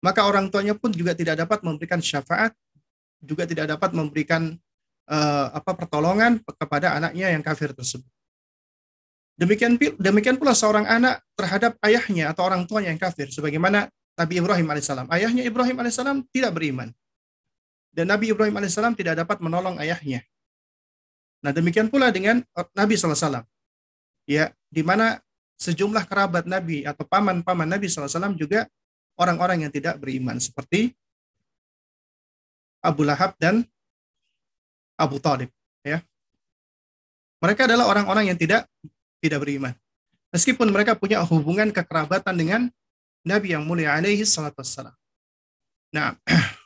Speaker 2: Maka orang tuanya pun juga tidak dapat memberikan syafaat, juga tidak dapat memberikan uh, apa pertolongan kepada anaknya yang kafir tersebut. Demikian demikian pula seorang anak terhadap ayahnya atau orang tuanya yang kafir, sebagaimana Nabi Ibrahim alaihissalam. Ayahnya Ibrahim alaihissalam tidak beriman, dan Nabi Ibrahim alaihissalam tidak dapat menolong ayahnya. Nah demikian pula dengan Nabi saw. Ya, di mana sejumlah kerabat Nabi atau paman-paman Nabi SAW juga orang-orang yang tidak beriman seperti Abu Lahab dan Abu Talib ya. Mereka adalah orang-orang yang tidak tidak beriman. Meskipun mereka punya hubungan kekerabatan dengan Nabi yang mulia alaihi salatu wassalam. Nah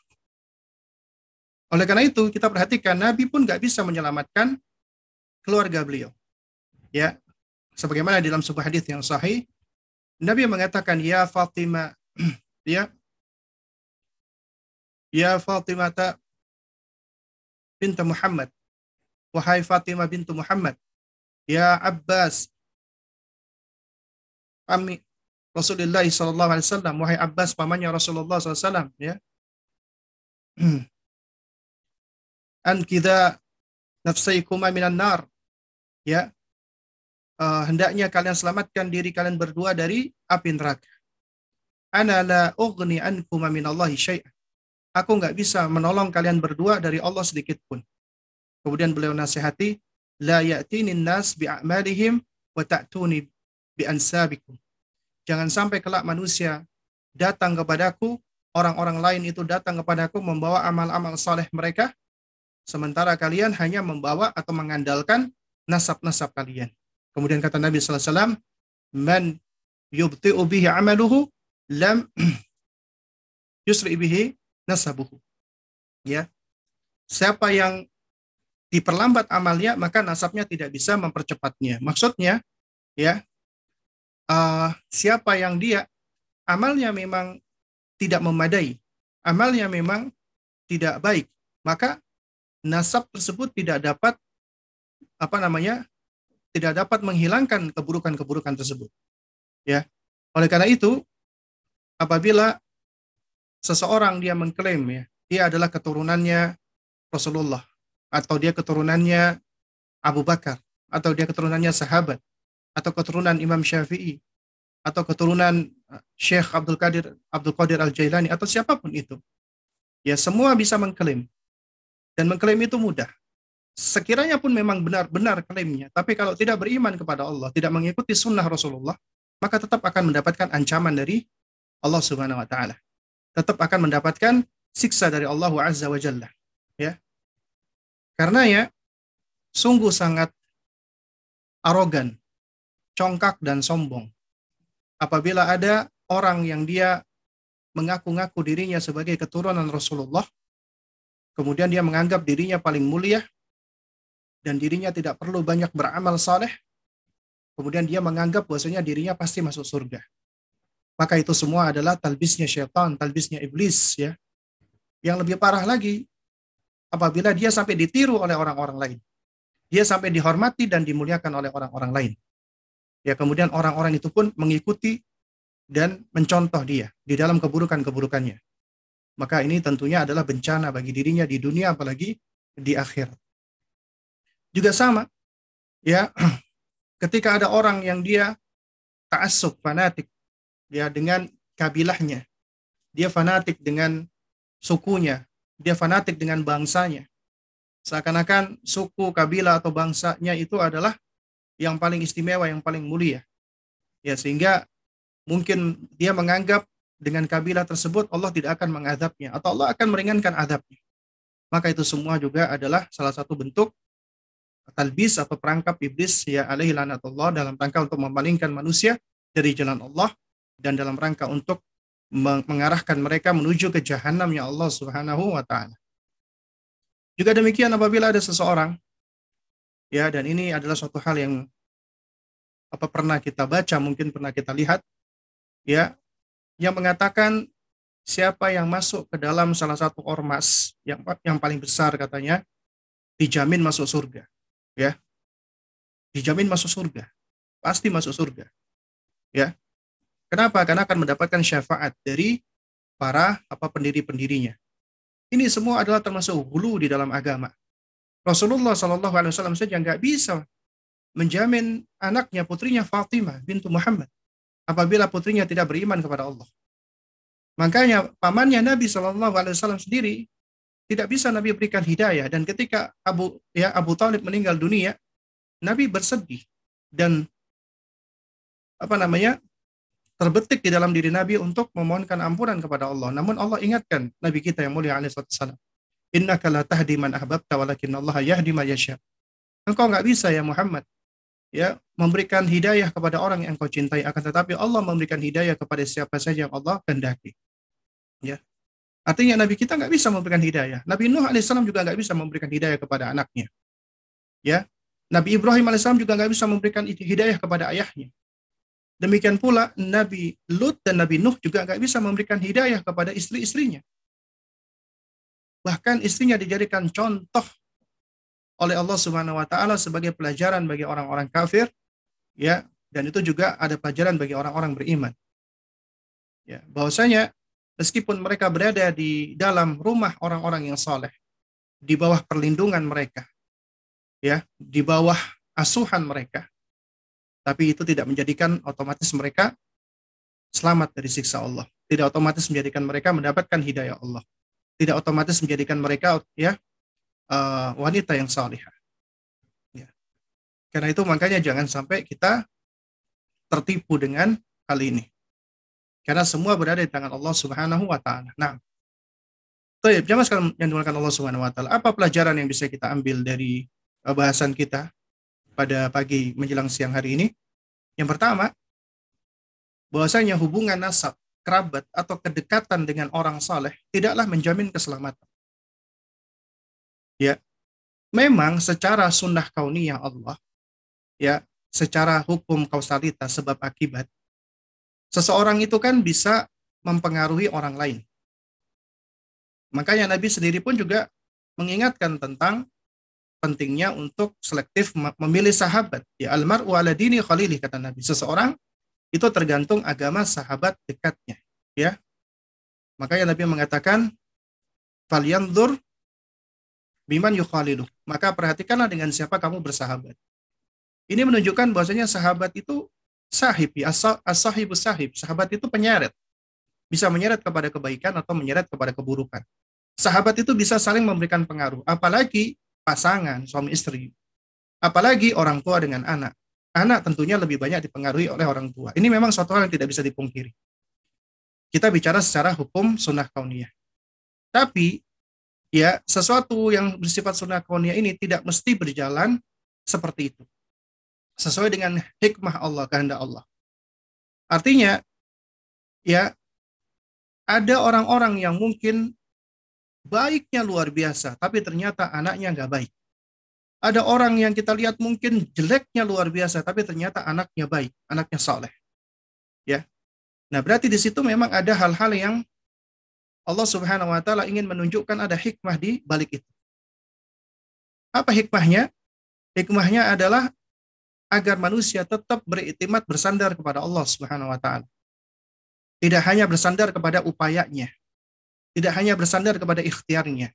Speaker 2: oleh karena itu kita perhatikan Nabi pun nggak bisa menyelamatkan keluarga beliau ya sebagaimana dalam sebuah hadis yang sahih Nabi mengatakan ya Fatimah ya. Ya Fatimah bintu Muhammad. Wahai Fatimah bintu Muhammad ya Abbas kami Rasulullah sallallahu alaihi wasallam wahai Abbas pamannya Rasulullah sallallahu ya. An kita nafsaikuma minan nar ya uh, hendaknya kalian selamatkan diri kalian berdua dari api neraka. Ana la ughni ankum minallahi syai'an. Aku nggak bisa menolong kalian berdua dari Allah sedikit pun. Kemudian beliau nasihati, la ya'tini nas bi'amalihim wa ta'tuni bi ansabikum. Jangan sampai kelak manusia datang kepadaku, orang-orang lain itu datang kepadaku membawa amal-amal saleh mereka, sementara kalian hanya membawa atau mengandalkan nasab-nasab kalian. Kemudian kata Nabi SAW, Man yubti'u bihi amaluhu, lam yusri bihi nasabuhu. Ya. Siapa yang diperlambat amalnya, maka nasabnya tidak bisa mempercepatnya. Maksudnya, ya, uh, siapa yang dia amalnya memang tidak memadai, amalnya memang tidak baik, maka nasab tersebut tidak dapat apa namanya tidak dapat menghilangkan keburukan-keburukan tersebut. Ya. Oleh karena itu, apabila seseorang dia mengklaim ya, dia adalah keturunannya Rasulullah atau dia keturunannya Abu Bakar atau dia keturunannya sahabat atau keturunan Imam Syafi'i atau keturunan uh, Syekh Abdul Qadir Abdul Qadir Al-Jailani atau siapa pun itu. Ya, semua bisa mengklaim. Dan mengklaim itu mudah sekiranya pun memang benar-benar klaimnya, tapi kalau tidak beriman kepada Allah, tidak mengikuti sunnah Rasulullah, maka tetap akan mendapatkan ancaman dari Allah Subhanahu wa taala. Tetap akan mendapatkan siksa dari Allah Azza wa Jalla. Ya. Karena ya sungguh sangat arogan, congkak dan sombong. Apabila ada orang yang dia mengaku-ngaku dirinya sebagai keturunan Rasulullah, kemudian dia menganggap dirinya paling mulia dan dirinya tidak perlu banyak beramal saleh, kemudian dia menganggap bahwasanya dirinya pasti masuk surga. Maka itu semua adalah talbisnya syaitan, talbisnya iblis ya. Yang lebih parah lagi, apabila dia sampai ditiru oleh orang-orang lain. Dia sampai dihormati dan dimuliakan oleh orang-orang lain. Ya, kemudian orang-orang itu pun mengikuti dan mencontoh dia di dalam keburukan-keburukannya. Maka ini tentunya adalah bencana bagi dirinya di dunia apalagi di akhir. Juga sama, ya, ketika ada orang yang dia taasub, fanatik, ya dengan kabilahnya, dia fanatik dengan sukunya, dia fanatik dengan bangsanya. Seakan-akan suku, kabilah atau bangsanya itu adalah yang paling istimewa, yang paling mulia. Ya, sehingga mungkin dia menganggap dengan kabilah tersebut Allah tidak akan mengadabnya atau Allah akan meringankan adabnya. Maka itu semua juga adalah salah satu bentuk talbis atau perangkap iblis ya alaihi lanatullah dalam rangka untuk memalingkan manusia dari jalan Allah dan dalam rangka untuk mengarahkan mereka menuju ke jahanam ya Allah Subhanahu wa taala. Juga demikian apabila ada seseorang ya dan ini adalah suatu hal yang apa pernah kita baca, mungkin pernah kita lihat ya yang mengatakan siapa yang masuk ke dalam salah satu ormas yang yang paling besar katanya dijamin masuk surga ya. Dijamin masuk surga. Pasti masuk surga. Ya. Kenapa? Karena akan mendapatkan syafaat dari para apa pendiri-pendirinya. Ini semua adalah termasuk hulu di dalam agama. Rasulullah Shallallahu Alaihi Wasallam saja nggak bisa menjamin anaknya putrinya Fatimah bintu Muhammad apabila putrinya tidak beriman kepada Allah. Makanya pamannya Nabi Wasallam sendiri tidak bisa Nabi berikan hidayah dan ketika Abu ya Abu Talib meninggal dunia, Nabi bersedih dan apa namanya terbetik di dalam diri Nabi untuk memohonkan ampunan kepada Allah. Namun Allah ingatkan Nabi kita yang mulia alaihi salam. Innaka la tahdi man ahbabta Allah yahdi man yasha. Engkau nggak bisa ya Muhammad ya memberikan hidayah kepada orang yang kau cintai akan tetapi Allah memberikan hidayah kepada siapa saja yang Allah kehendaki. Ya. Artinya Nabi kita nggak bisa memberikan hidayah. Nabi Nuh alaihissalam juga nggak bisa memberikan hidayah kepada anaknya. Ya, Nabi Ibrahim alaihissalam juga nggak bisa memberikan hidayah kepada ayahnya. Demikian pula Nabi Lut dan Nabi Nuh juga nggak bisa memberikan hidayah kepada istri-istrinya. Bahkan istrinya dijadikan contoh oleh Allah Subhanahu wa taala sebagai pelajaran bagi orang-orang kafir ya dan itu juga ada pelajaran bagi orang-orang beriman. Ya, bahwasanya meskipun mereka berada di dalam rumah orang-orang yang soleh, di bawah perlindungan mereka, ya, di bawah asuhan mereka, tapi itu tidak menjadikan otomatis mereka selamat dari siksa Allah. Tidak otomatis menjadikan mereka mendapatkan hidayah Allah. Tidak otomatis menjadikan mereka ya uh, wanita yang salihah. Ya. Karena itu makanya jangan sampai kita tertipu dengan hal ini. Karena semua berada di tangan Allah Subhanahu wa taala. Nah, Baik, jamaah sekalian yang dimuliakan Allah Subhanahu wa taala. Apa pelajaran yang bisa kita ambil dari uh, bahasan kita pada pagi menjelang siang hari ini? Yang pertama, bahwasanya hubungan nasab, kerabat atau kedekatan dengan orang saleh tidaklah menjamin keselamatan. Ya. Memang secara sunnah kauniyah Allah, ya, secara hukum kausalitas sebab akibat seseorang itu kan bisa mempengaruhi orang lain. Makanya Nabi sendiri pun juga mengingatkan tentang pentingnya untuk selektif memilih sahabat. Ya almar'u ala dini khalili kata Nabi. Seseorang itu tergantung agama sahabat dekatnya, ya. Makanya Nabi mengatakan falyanzur biman yukhalilu. Maka perhatikanlah dengan siapa kamu bersahabat. Ini menunjukkan bahwasanya sahabat itu sahib ya as-sahibu sahib sahabat itu penyeret bisa menyeret kepada kebaikan atau menyeret kepada keburukan sahabat itu bisa saling memberikan pengaruh apalagi pasangan suami istri apalagi orang tua dengan anak anak tentunya lebih banyak dipengaruhi oleh orang tua. Ini memang suatu hal yang tidak bisa dipungkiri. Kita bicara secara hukum sunnah kauniyah. Tapi ya sesuatu yang bersifat sunnah kauniyah ini tidak mesti berjalan seperti itu. Sesuai dengan hikmah Allah, kehendak Allah. Artinya ya ada orang-orang yang mungkin baiknya luar biasa, tapi ternyata anaknya nggak baik. Ada orang yang kita lihat mungkin jeleknya luar biasa, tapi ternyata anaknya baik, anaknya soleh. Ya, Nah, berarti di situ memang ada hal-hal yang Allah Subhanahu wa taala ingin menunjukkan ada hikmah di balik itu. Apa hikmahnya? Hikmahnya adalah agar manusia tetap beriktimat bersandar kepada Allah Subhanahu wa taala. Tidak hanya bersandar kepada upayanya, tidak hanya bersandar kepada ikhtiarnya,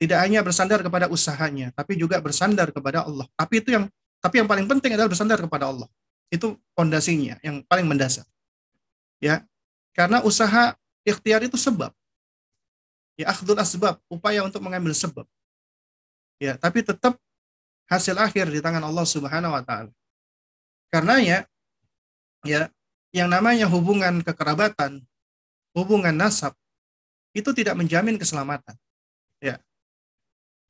Speaker 2: tidak hanya bersandar kepada usahanya, tapi juga bersandar kepada Allah. Tapi itu yang tapi yang paling penting adalah bersandar kepada Allah. Itu fondasinya yang paling mendasar ya karena usaha ikhtiar itu sebab ya akhdul asbab upaya untuk mengambil sebab ya tapi tetap hasil akhir di tangan Allah Subhanahu wa taala. Karenanya ya yang namanya hubungan kekerabatan hubungan nasab itu tidak menjamin keselamatan. Ya.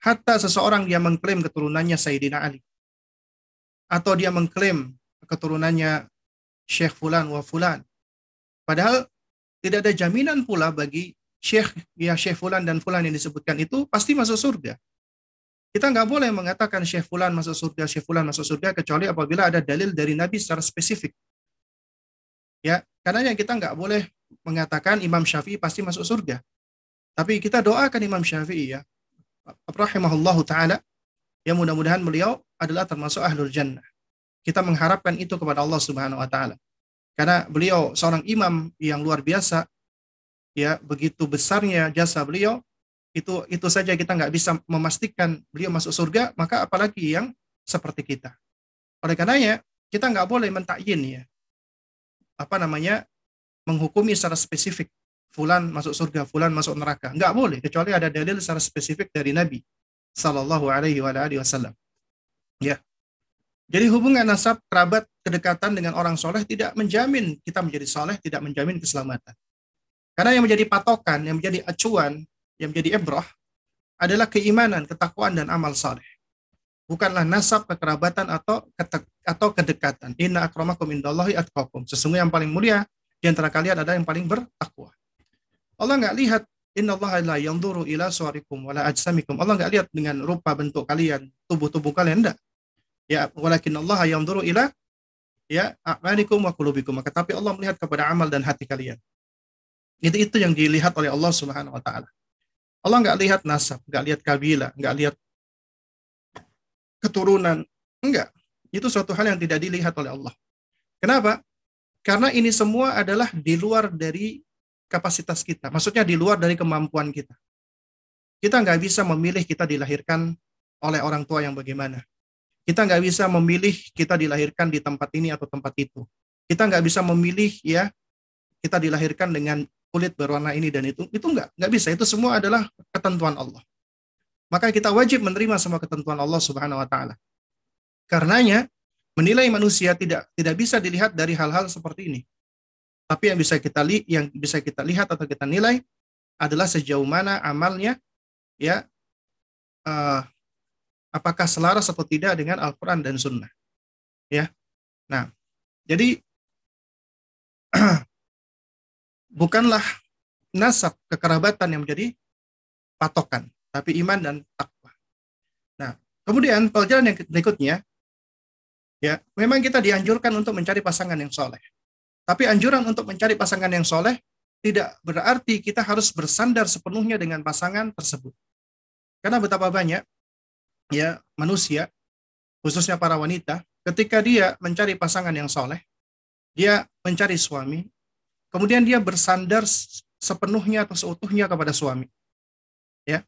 Speaker 2: Hatta seseorang dia mengklaim keturunannya Sayyidina Ali. Atau dia mengklaim keturunannya Syekh Fulan wa Fulan. Padahal tidak ada jaminan pula bagi syekh ya syekh fulan dan fulan yang disebutkan itu pasti masuk surga. Kita nggak boleh mengatakan syekh fulan masuk surga, syekh fulan masuk surga kecuali apabila ada dalil dari Nabi secara spesifik. Ya, karena kita nggak boleh mengatakan Imam Syafi'i pasti masuk surga. Tapi kita doakan Imam Syafi'i ya. Rahimahullah taala ya mudah-mudahan beliau adalah termasuk ahlul jannah. Kita mengharapkan itu kepada Allah Subhanahu wa taala. Karena beliau seorang imam yang luar biasa, ya begitu besarnya jasa beliau, itu itu saja kita nggak bisa memastikan beliau masuk surga, maka apalagi yang seperti kita. Oleh karenanya kita nggak boleh mentakyin ya, apa namanya menghukumi secara spesifik fulan masuk surga, fulan masuk neraka. Nggak boleh kecuali ada dalil secara spesifik dari Nabi Sallallahu Alaihi Wasallam. Ya, jadi hubungan nasab, kerabat, kedekatan dengan orang soleh tidak menjamin kita menjadi soleh, tidak menjamin keselamatan. Karena yang menjadi patokan, yang menjadi acuan, yang menjadi ebroh adalah keimanan, ketakwaan, dan amal soleh. Bukanlah nasab, kekerabatan, atau atau kedekatan. Inna akramakum indallahi atqakum. Sesungguhnya yang paling mulia di antara kalian adalah yang paling bertakwa. Allah nggak lihat Inna Allah la yanzuru ila suarikum wala ajsamikum. Allah nggak lihat dengan rupa bentuk kalian, tubuh-tubuh kalian, enggak ya walakin Allah yang dulu ila ya a'malikum wa qulubikum maka tapi Allah melihat kepada amal dan hati kalian itu itu yang dilihat oleh Allah Subhanahu wa taala Allah nggak lihat nasab nggak lihat kabilah nggak lihat keturunan. Enggak. Itu suatu hal yang tidak dilihat oleh Allah. Kenapa? Karena ini semua adalah di luar dari kapasitas kita. Maksudnya di luar dari kemampuan kita. Kita nggak bisa memilih kita dilahirkan oleh orang tua yang bagaimana. Kita nggak bisa memilih kita dilahirkan di tempat ini atau tempat itu. Kita nggak bisa memilih ya kita dilahirkan dengan kulit berwarna ini dan itu. Itu nggak nggak bisa. Itu semua adalah ketentuan Allah. Maka kita wajib menerima semua ketentuan Allah Subhanahu Wa Taala. Karenanya menilai manusia tidak tidak bisa dilihat dari hal-hal seperti ini. Tapi yang bisa kita li, yang bisa kita lihat atau kita nilai adalah sejauh mana amalnya ya uh, apakah selaras atau tidak dengan Al-Quran dan Sunnah. Ya, nah, jadi bukanlah nasab kekerabatan yang menjadi patokan, tapi iman dan takwa. Nah, kemudian pelajaran yang berikutnya, ya, memang kita dianjurkan untuk mencari pasangan yang soleh. Tapi anjuran untuk mencari pasangan yang soleh tidak berarti kita harus bersandar sepenuhnya dengan pasangan tersebut. Karena betapa banyak ya manusia, khususnya para wanita, ketika dia mencari pasangan yang soleh, dia mencari suami, kemudian dia bersandar sepenuhnya atau seutuhnya kepada suami. Ya.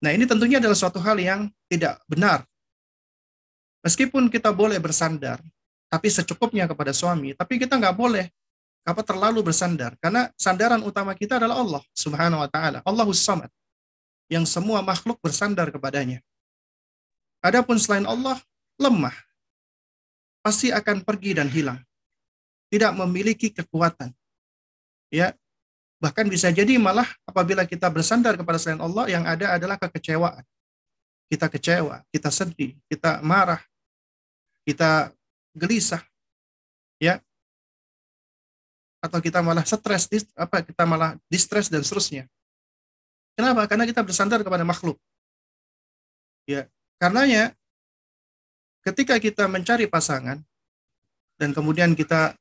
Speaker 2: Nah, ini tentunya adalah suatu hal yang tidak benar. Meskipun kita boleh bersandar, tapi secukupnya kepada suami, tapi kita nggak boleh apa terlalu bersandar karena sandaran utama kita adalah Allah Subhanahu wa taala. Allahus Samad yang semua makhluk bersandar kepadanya. Adapun selain Allah lemah. pasti akan pergi dan hilang. Tidak memiliki kekuatan. Ya, bahkan bisa jadi malah apabila kita bersandar kepada selain Allah yang ada adalah kekecewaan. Kita kecewa, kita sedih, kita marah, kita gelisah, ya, atau kita malah stres, apa kita malah distress dan seterusnya. Kenapa? Karena kita bersandar kepada makhluk. Ya, karenanya ketika kita mencari pasangan dan kemudian kita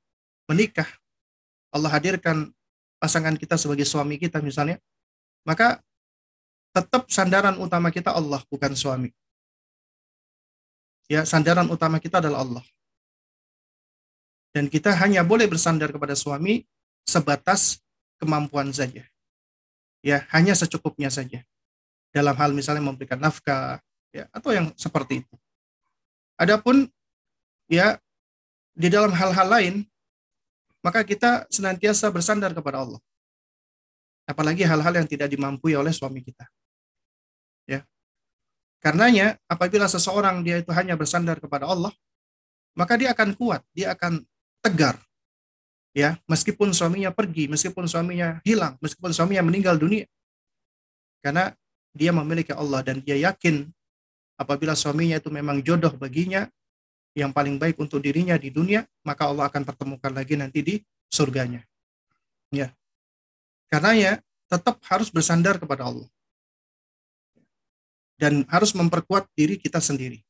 Speaker 2: menikah, Allah hadirkan pasangan kita sebagai suami kita misalnya, maka tetap sandaran utama kita Allah bukan suami. Ya, sandaran utama kita adalah Allah. Dan kita hanya boleh bersandar kepada suami sebatas kemampuan saja. Ya, hanya secukupnya saja. Dalam hal misalnya memberikan nafkah, ya, atau yang seperti itu. Adapun ya di dalam hal-hal lain maka kita senantiasa bersandar kepada Allah. Apalagi hal-hal yang tidak dimampui oleh suami kita. Ya. Karenanya apabila seseorang dia itu hanya bersandar kepada Allah, maka dia akan kuat, dia akan tegar. Ya, meskipun suaminya pergi, meskipun suaminya hilang, meskipun suaminya meninggal dunia. Karena dia memiliki Allah dan dia yakin apabila suaminya itu memang jodoh baginya yang paling baik untuk dirinya di dunia, maka Allah akan pertemukan lagi nanti di surganya. Ya. Karena ya tetap harus bersandar kepada Allah. Dan harus memperkuat diri kita sendiri.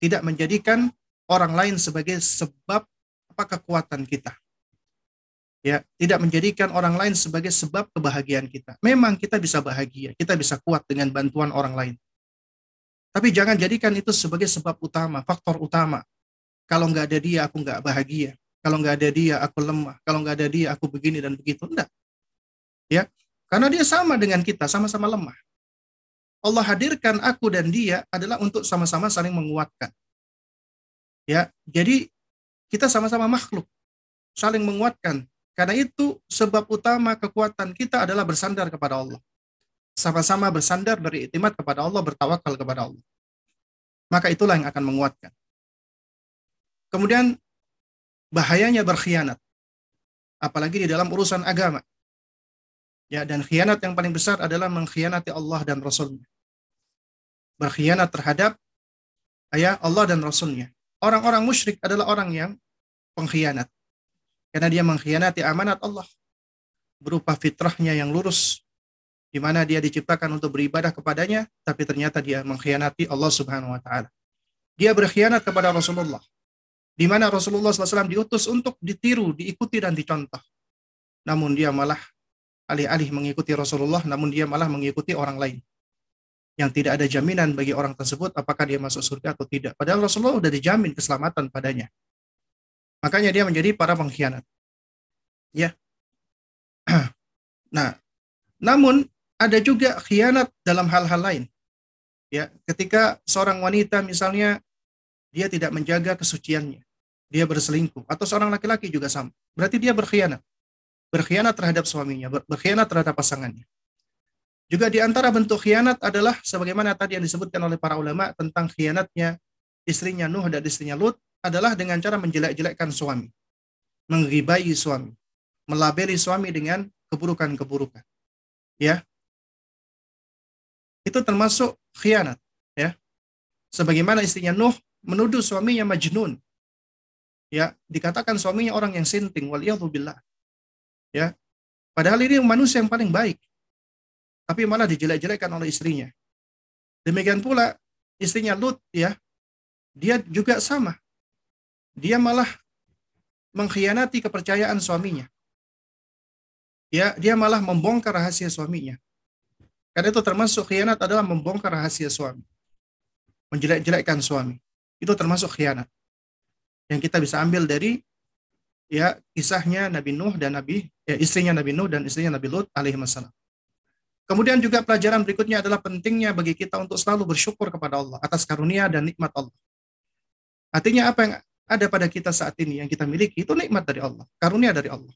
Speaker 2: Tidak menjadikan orang lain sebagai sebab apa kekuatan kita. Ya, tidak menjadikan orang lain sebagai sebab kebahagiaan kita. Memang kita bisa bahagia, kita bisa kuat dengan bantuan orang lain. Tapi jangan jadikan itu sebagai sebab utama, faktor utama. Kalau nggak ada dia, aku nggak bahagia. Kalau nggak ada dia, aku lemah. Kalau nggak ada dia, aku begini dan begitu. Enggak. Ya, karena dia sama dengan kita, sama-sama lemah. Allah hadirkan aku dan dia adalah untuk sama-sama saling menguatkan. Ya, jadi kita sama-sama makhluk, saling menguatkan. Karena itu sebab utama kekuatan kita adalah bersandar kepada Allah sama-sama bersandar dari itimat kepada Allah, bertawakal kepada Allah. Maka itulah yang akan menguatkan. Kemudian bahayanya berkhianat. Apalagi di dalam urusan agama. Ya, dan khianat yang paling besar adalah mengkhianati Allah dan Rasulnya. Berkhianat terhadap ayah Allah dan Rasulnya. Orang-orang musyrik adalah orang yang pengkhianat. Karena dia mengkhianati amanat Allah. Berupa fitrahnya yang lurus, di mana dia diciptakan untuk beribadah kepadanya, tapi ternyata dia mengkhianati Allah Subhanahu wa taala. Dia berkhianat kepada Rasulullah. Di mana Rasulullah SAW diutus untuk ditiru, diikuti dan dicontoh. Namun dia malah alih-alih mengikuti Rasulullah, namun dia malah mengikuti orang lain. Yang tidak ada jaminan bagi orang tersebut apakah dia masuk surga atau tidak. Padahal Rasulullah sudah dijamin keselamatan padanya. Makanya dia menjadi para pengkhianat. Ya. Nah, namun ada juga khianat dalam hal-hal lain. Ya, ketika seorang wanita misalnya dia tidak menjaga kesuciannya, dia berselingkuh atau seorang laki-laki juga sama. Berarti dia berkhianat. Berkhianat terhadap suaminya, berkhianat terhadap pasangannya. Juga di antara bentuk khianat adalah sebagaimana tadi yang disebutkan oleh para ulama tentang khianatnya istrinya Nuh dan istrinya Lut adalah dengan cara menjelek-jelekkan suami, mengribai suami, melabeli suami dengan keburukan-keburukan. Ya, itu termasuk khianat ya. Sebagaimana istrinya Nuh menuduh suaminya majnun. Ya dikatakan suaminya orang yang sinting waliyadzubillah ya padahal ini manusia yang paling baik. Tapi malah dijelek-jelekkan oleh istrinya. Demikian pula istrinya Lut ya dia juga sama. Dia malah mengkhianati kepercayaan suaminya. Ya dia malah membongkar rahasia suaminya karena itu termasuk khianat adalah membongkar rahasia suami. Menjelek-jelekkan suami. Itu termasuk khianat. Yang kita bisa ambil dari ya kisahnya Nabi Nuh dan Nabi ya, istrinya Nabi Nuh dan istrinya Nabi Lut alaihi wasallam. Kemudian juga pelajaran berikutnya adalah pentingnya bagi kita untuk selalu bersyukur kepada Allah atas karunia dan nikmat Allah. Artinya apa yang ada pada kita saat ini yang kita miliki itu nikmat dari Allah, karunia dari Allah.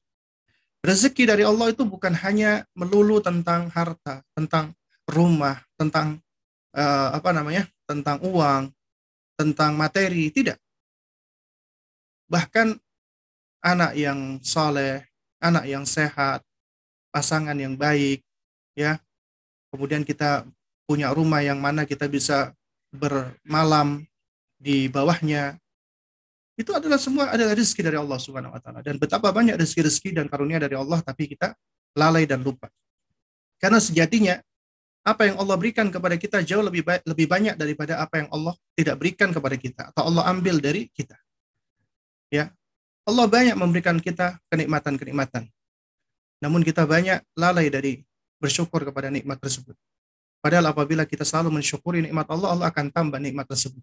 Speaker 2: Rezeki dari Allah itu bukan hanya melulu tentang harta, tentang rumah, tentang uh, apa namanya, tentang uang, tentang materi, tidak. bahkan anak yang soleh, anak yang sehat, pasangan yang baik, ya. Kemudian kita punya rumah yang mana kita bisa bermalam di bawahnya. Itu adalah semua adalah rezeki dari Allah Subhanahu wa taala. Dan betapa banyak rezeki-rezeki dan karunia dari Allah tapi kita lalai dan lupa. Karena sejatinya apa yang Allah berikan kepada kita jauh lebih baik, lebih banyak daripada apa yang Allah tidak berikan kepada kita atau Allah ambil dari kita. Ya. Allah banyak memberikan kita kenikmatan-kenikmatan. Namun kita banyak lalai dari bersyukur kepada nikmat tersebut. Padahal apabila kita selalu mensyukuri nikmat Allah, Allah akan tambah nikmat tersebut.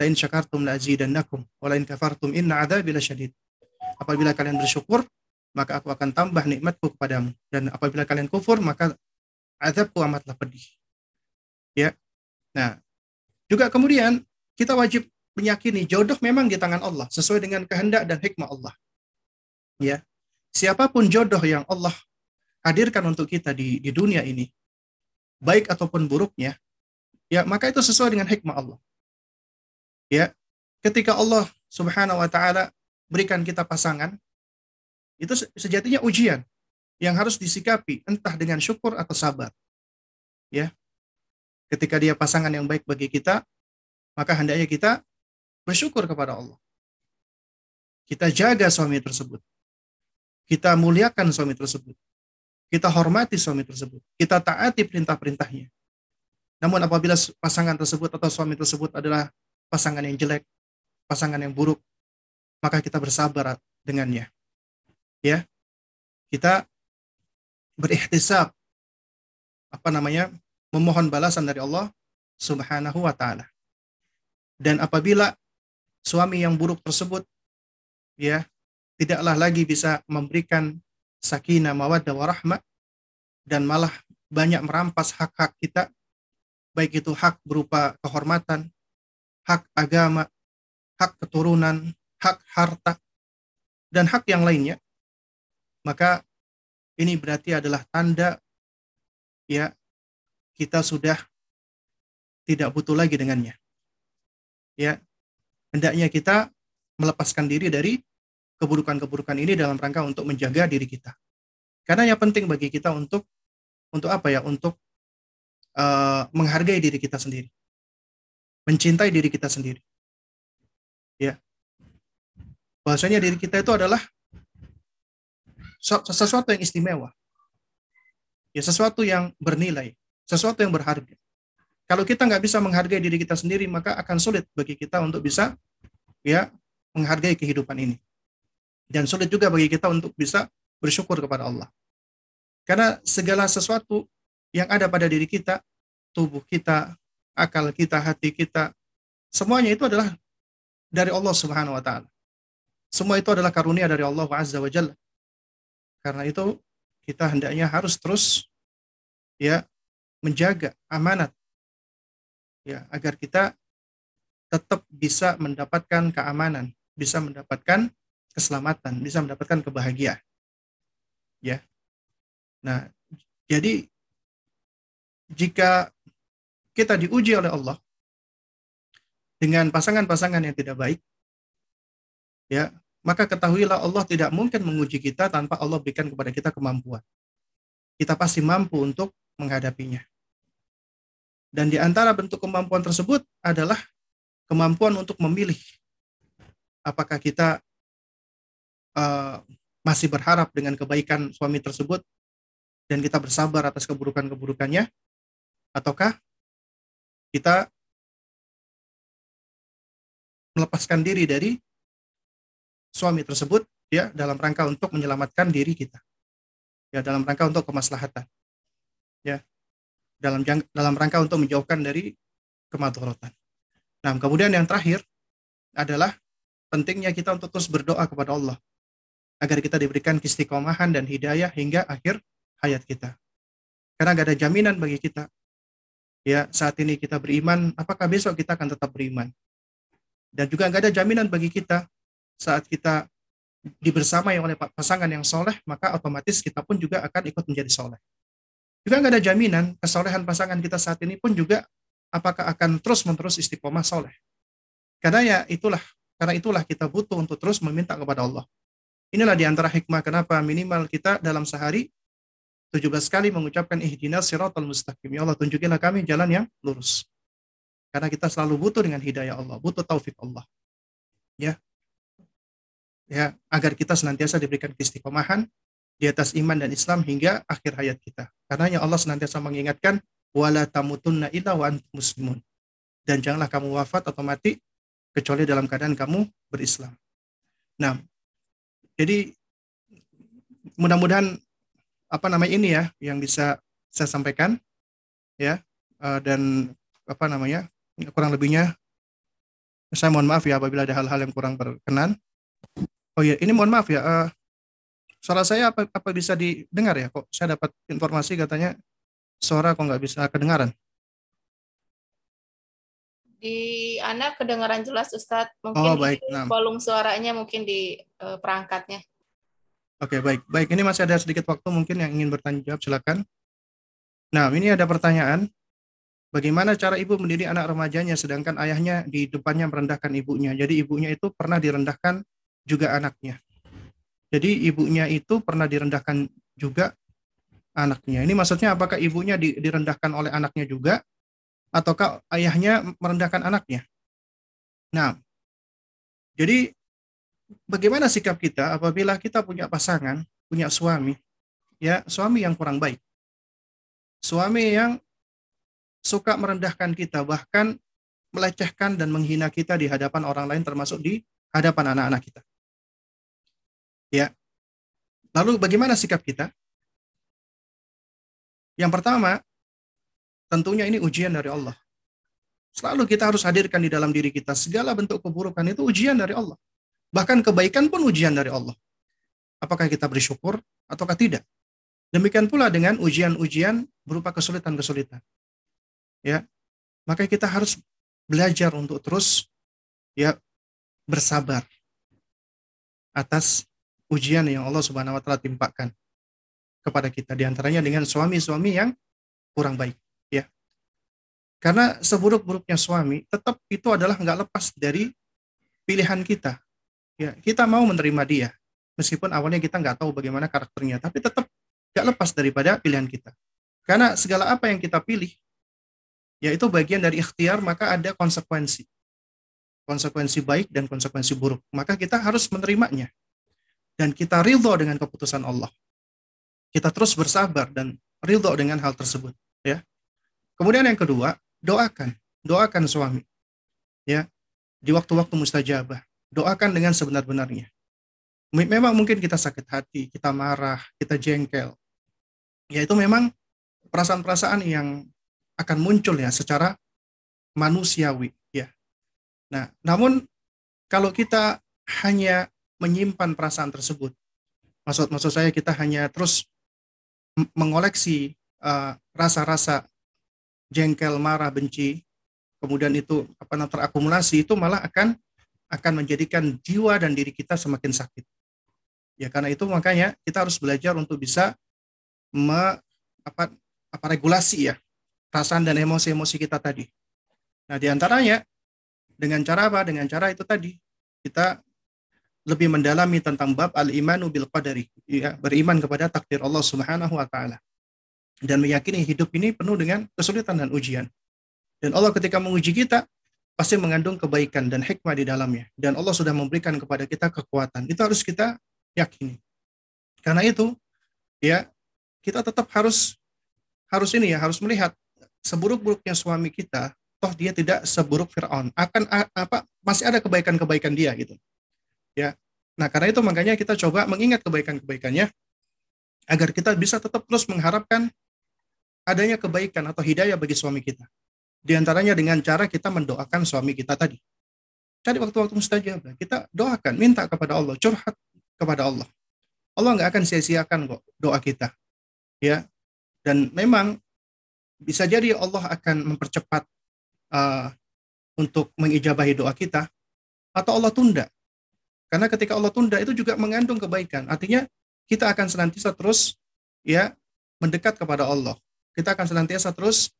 Speaker 2: La in syakartum la azidannakum wa la in kafartum inna adzabi lasyadid. Apabila kalian bersyukur, maka aku akan tambah nikmatku kepadamu. Dan apabila kalian kufur, maka azabku amatlah pedih. Ya. Nah, juga kemudian kita wajib meyakini jodoh memang di tangan Allah sesuai dengan kehendak dan hikmah Allah. Ya. Siapa pun jodoh yang Allah hadirkan untuk kita di di dunia ini, baik ataupun buruknya, ya maka itu sesuai dengan hikmah Allah. Ya. Ketika Allah Subhanahu wa taala berikan kita pasangan, itu sejatinya ujian yang harus disikapi entah dengan syukur atau sabar. Ya. Ketika dia pasangan yang baik bagi kita, maka hendaknya kita bersyukur kepada Allah. Kita jaga suami tersebut. Kita muliakan suami tersebut. Kita hormati suami tersebut. Kita taati perintah-perintahnya. Namun apabila pasangan tersebut atau suami tersebut adalah pasangan yang jelek, pasangan yang buruk, maka kita bersabar dengannya. Ya. Kita berikhtisab apa namanya? memohon balasan dari Allah Subhanahu wa taala. Dan apabila suami yang buruk tersebut ya tidaklah lagi bisa memberikan sakinah mawaddah warahmah dan malah banyak merampas hak-hak kita baik itu hak berupa kehormatan, hak agama, hak keturunan, hak harta dan hak yang lainnya maka ini berarti adalah tanda ya kita sudah tidak butuh lagi dengannya. Ya, hendaknya kita melepaskan diri dari keburukan-keburukan ini dalam rangka untuk menjaga diri kita. Karena yang penting bagi kita untuk untuk apa ya? Untuk uh, menghargai diri kita sendiri, mencintai diri kita sendiri. Ya, bahasanya diri kita itu adalah sesuatu yang istimewa, ya sesuatu yang bernilai, sesuatu yang berharga. Kalau kita nggak bisa menghargai diri kita sendiri, maka akan sulit bagi kita untuk bisa ya menghargai kehidupan ini. Dan sulit juga bagi kita untuk bisa bersyukur kepada Allah. Karena segala sesuatu yang ada pada diri kita, tubuh kita, akal kita, hati kita, semuanya itu adalah dari Allah Subhanahu wa taala. Semua itu adalah karunia dari Allah Azza wa Jalla. Karena itu kita hendaknya harus terus ya menjaga amanat ya agar kita tetap bisa mendapatkan keamanan, bisa mendapatkan keselamatan, bisa mendapatkan kebahagiaan. Ya. Nah, jadi jika kita diuji oleh Allah dengan pasangan-pasangan yang tidak baik, ya, maka ketahuilah Allah tidak mungkin menguji kita tanpa Allah berikan kepada kita kemampuan. Kita pasti mampu untuk menghadapinya. Dan di antara bentuk kemampuan tersebut adalah kemampuan untuk memilih apakah kita uh, masih berharap dengan kebaikan suami tersebut dan kita bersabar atas keburukan-keburukannya ataukah kita melepaskan diri dari suami tersebut ya dalam rangka untuk menyelamatkan diri kita ya dalam rangka untuk kemaslahatan ya dalam dalam rangka untuk menjauhkan dari kemadaratan. Nah, kemudian yang terakhir adalah pentingnya kita untuk terus berdoa kepada Allah agar kita diberikan istiqomahan dan hidayah hingga akhir hayat kita. Karena gak ada jaminan bagi kita. Ya, saat ini kita beriman, apakah besok kita akan tetap beriman? Dan juga gak ada jaminan bagi kita saat kita dibersamai oleh pasangan yang soleh, maka otomatis kita pun juga akan ikut menjadi soleh. Juga nggak ada jaminan kesolehan pasangan kita saat ini pun juga apakah akan terus-menerus istiqomah soleh. Karena ya itulah Karena itulah kita butuh untuk terus meminta kepada Allah. Inilah di antara hikmah kenapa minimal kita dalam sehari 17 kali mengucapkan ihdinas siratal mustaqim. Ya Allah tunjukilah kami jalan yang lurus. Karena kita selalu butuh dengan hidayah Allah, butuh taufik Allah. Ya. Ya, agar kita senantiasa diberikan keistiqomahan di atas iman dan Islam hingga akhir hayat kita. Karena Allah senantiasa mengingatkan wala tamutunna illa wa muslimun. Dan janganlah kamu wafat atau mati kecuali dalam keadaan kamu berislam. Nah, jadi mudah-mudahan apa namanya ini ya yang bisa saya sampaikan ya uh, dan apa namanya kurang lebihnya saya mohon maaf ya apabila ada hal-hal yang kurang berkenan. Oh iya, ini mohon maaf ya. Uh, suara saya apa, apa bisa didengar ya? Kok saya dapat informasi katanya suara kok nggak bisa kedengaran?
Speaker 1: Di anak kedengaran jelas Ustadz. Mungkin oh, baik. Di nah. volume suaranya mungkin di uh, perangkatnya.
Speaker 2: Oke, baik. Baik, ini masih ada sedikit waktu mungkin yang ingin bertanya jawab, silakan. Nah, ini ada pertanyaan. Bagaimana cara ibu mendidik anak remajanya sedangkan ayahnya di depannya merendahkan ibunya. Jadi ibunya itu pernah direndahkan juga anaknya. Jadi ibunya itu pernah direndahkan juga anaknya. Ini maksudnya apakah ibunya direndahkan oleh anaknya juga ataukah ayahnya merendahkan anaknya? Nah, jadi bagaimana sikap kita apabila kita punya pasangan, punya suami, ya suami yang kurang baik, suami yang suka merendahkan kita, bahkan melecehkan dan menghina kita di hadapan orang lain, termasuk di hadapan anak-anak kita. Ya, lalu bagaimana sikap kita? Yang pertama, tentunya ini ujian dari Allah. Selalu kita harus hadirkan di dalam diri kita segala bentuk keburukan itu ujian dari Allah. Bahkan kebaikan pun ujian dari Allah. Apakah kita bersyukur ataukah tidak? Demikian pula dengan ujian-ujian berupa kesulitan-kesulitan. Ya. Maka kita harus belajar untuk terus ya bersabar atas ujian yang Allah Subhanahu wa taala timpakan kepada kita di antaranya dengan suami-suami yang kurang baik ya. Karena seburuk-buruknya suami tetap itu adalah nggak lepas dari pilihan kita ya kita mau menerima dia meskipun awalnya kita nggak tahu bagaimana karakternya tapi tetap nggak lepas daripada pilihan kita. Karena segala apa yang kita pilih yaitu bagian dari ikhtiar maka ada konsekuensi. Konsekuensi baik dan konsekuensi buruk. Maka kita harus menerimanya. Dan kita ridho dengan keputusan Allah. Kita terus bersabar dan ridho dengan hal tersebut ya. Kemudian yang kedua doakan. Doakan suami ya di waktu-waktu mustajabah doakan dengan sebenar-benarnya. Memang mungkin kita sakit hati, kita marah, kita jengkel. Ya itu memang perasaan-perasaan yang akan muncul ya secara manusiawi ya. Nah, namun kalau kita hanya menyimpan perasaan tersebut, maksud maksud saya kita hanya terus mengoleksi uh, rasa-rasa jengkel, marah, benci, kemudian itu apa namanya terakumulasi itu malah akan akan menjadikan jiwa dan diri kita semakin sakit. Ya karena itu makanya kita harus belajar untuk bisa me, apa, apa regulasi ya perasaan dan emosi-emosi kita tadi. Nah di antaranya dengan cara apa? Dengan cara itu tadi kita lebih mendalami tentang bab al-imanu bil qadari, ya, beriman kepada takdir Allah Subhanahu wa taala. Dan meyakini hidup ini penuh dengan kesulitan dan ujian. Dan Allah ketika menguji kita, pasti mengandung kebaikan dan hikmah di dalamnya. Dan Allah sudah memberikan kepada kita kekuatan. Itu harus kita yakini. Karena itu, ya kita tetap harus harus ini ya, harus melihat seburuk-buruknya suami kita, toh dia tidak seburuk Firaun. Akan apa masih ada kebaikan-kebaikan dia gitu. Ya. Nah, karena itu makanya kita coba mengingat kebaikan-kebaikannya agar kita bisa tetap terus mengharapkan adanya kebaikan atau hidayah bagi suami kita. Di antaranya dengan cara kita mendoakan suami kita tadi. Cari waktu-waktu mustajab. Kita doakan, minta kepada Allah, curhat kepada Allah. Allah nggak akan sia-siakan kok doa kita. Ya. Dan memang bisa jadi Allah akan mempercepat uh, untuk mengijabahi doa kita atau Allah tunda. Karena ketika Allah tunda itu juga mengandung kebaikan. Artinya kita akan senantiasa terus ya mendekat kepada Allah. Kita akan senantiasa terus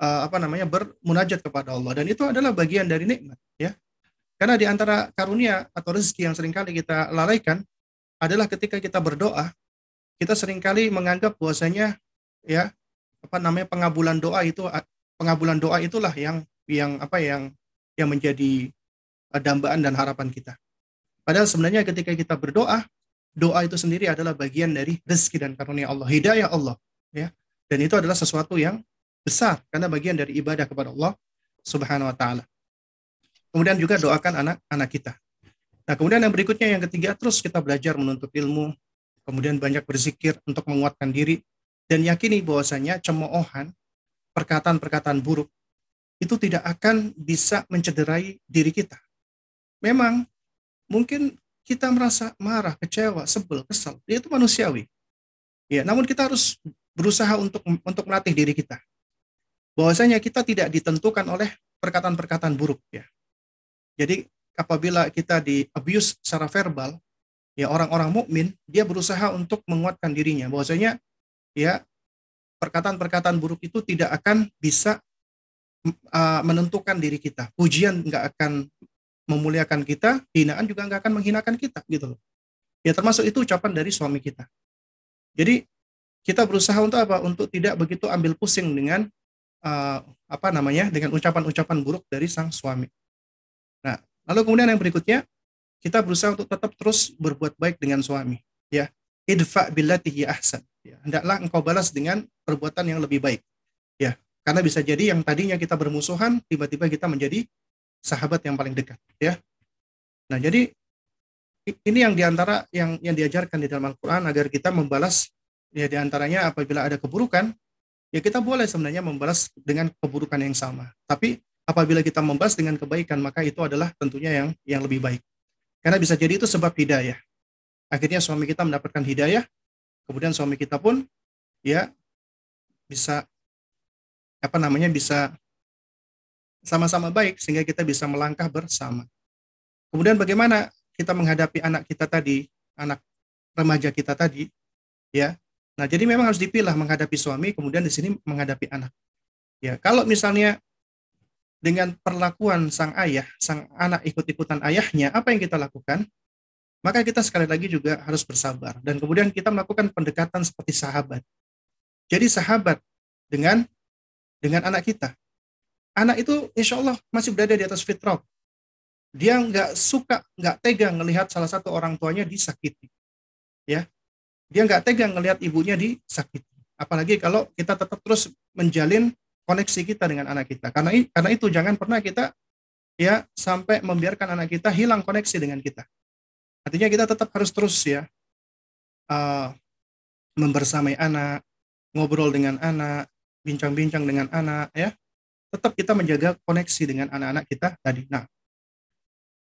Speaker 2: uh, apa namanya bermunajat kepada Allah dan itu adalah bagian dari nikmat ya Karena di antara karunia atau rezeki yang sering kali kita lalaikan adalah ketika kita berdoa, kita sering kali menganggap bahwasanya ya apa namanya pengabulan doa itu pengabulan doa itulah yang yang apa yang yang menjadi uh, dambaan dan harapan kita. Padahal sebenarnya ketika kita berdoa, doa itu sendiri adalah bagian dari rezeki dan karunia Allah, hidayah Allah, ya. Dan itu adalah sesuatu yang besar karena bagian dari ibadah kepada Allah Subhanahu wa taala. Kemudian juga doakan anak-anak kita. Nah, kemudian yang berikutnya yang ketiga terus kita belajar menuntut ilmu, kemudian banyak berzikir untuk menguatkan diri dan yakini bahwasanya cemoohan, perkataan-perkataan buruk itu tidak akan bisa mencederai diri kita. Memang mungkin kita merasa marah, kecewa, sebel, kesal, itu manusiawi. Ya, namun kita harus berusaha untuk untuk melatih diri kita. Bahwasanya kita tidak ditentukan oleh perkataan-perkataan buruk ya. Jadi apabila kita di abuse secara verbal, ya orang-orang mukmin dia berusaha untuk menguatkan dirinya bahwasanya ya perkataan-perkataan buruk itu tidak akan bisa uh, menentukan diri kita. Pujian nggak akan memuliakan kita, hinaan juga nggak akan menghinakan kita gitu loh. Ya termasuk itu ucapan dari suami kita. Jadi kita berusaha untuk apa? Untuk tidak begitu ambil pusing dengan uh, apa namanya? dengan ucapan-ucapan buruk dari sang suami. Nah, lalu kemudian yang berikutnya, kita berusaha untuk tetap terus berbuat baik dengan suami. Ya, idfa billati ahsan. Ya, hendaklah engkau balas dengan perbuatan yang lebih baik. Ya, karena bisa jadi yang tadinya kita bermusuhan, tiba-tiba kita menjadi sahabat yang paling dekat. Ya, nah jadi ini yang di antara yang yang diajarkan di dalam Al-Quran agar kita membalas ya di antaranya apabila ada keburukan ya kita boleh sebenarnya membalas dengan keburukan yang sama. Tapi apabila kita membahas dengan kebaikan maka itu adalah tentunya yang yang lebih baik. Karena bisa jadi itu sebab hidayah. Akhirnya suami kita mendapatkan hidayah, kemudian suami kita pun ya bisa apa namanya bisa sama-sama baik sehingga kita bisa melangkah bersama. Kemudian bagaimana kita menghadapi anak kita tadi, anak remaja kita tadi, ya. Nah, jadi memang harus dipilah menghadapi suami, kemudian di sini menghadapi anak. Ya, kalau misalnya dengan perlakuan sang ayah, sang anak ikut-ikutan ayahnya, apa yang kita lakukan? Maka kita sekali lagi juga harus bersabar. Dan kemudian kita melakukan pendekatan seperti sahabat. Jadi sahabat dengan dengan anak kita. Anak itu insya Allah masih berada di atas fitrah. Dia nggak suka, nggak tega melihat salah satu orang tuanya disakiti. Ya, dia nggak tega melihat ibunya disakiti. Apalagi kalau kita tetap terus menjalin koneksi kita dengan anak kita. Karena karena itu jangan pernah kita ya sampai membiarkan anak kita hilang koneksi dengan kita. Artinya kita tetap harus terus ya uh, membersamai anak, ngobrol dengan anak, bincang-bincang dengan anak ya. Tetap kita menjaga koneksi dengan anak-anak kita tadi. Nah,